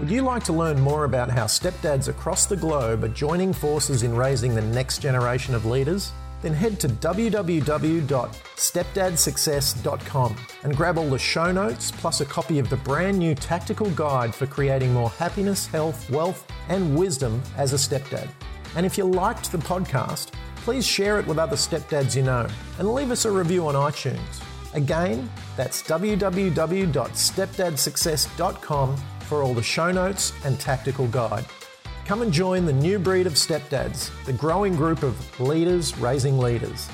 Would you like to learn more about how stepdads across the globe are joining forces in raising the next generation of leaders? Then head to www.stepdadsuccess.com and grab all the show notes plus a copy of the brand new tactical guide for creating more happiness, health, wealth, and wisdom as a stepdad. And if you liked the podcast, please share it with other stepdads you know and leave us a review on iTunes. Again, that's www.stepdadsuccess.com for all the show notes and tactical guide. Come and join the new breed of stepdads, the growing group of leaders raising leaders.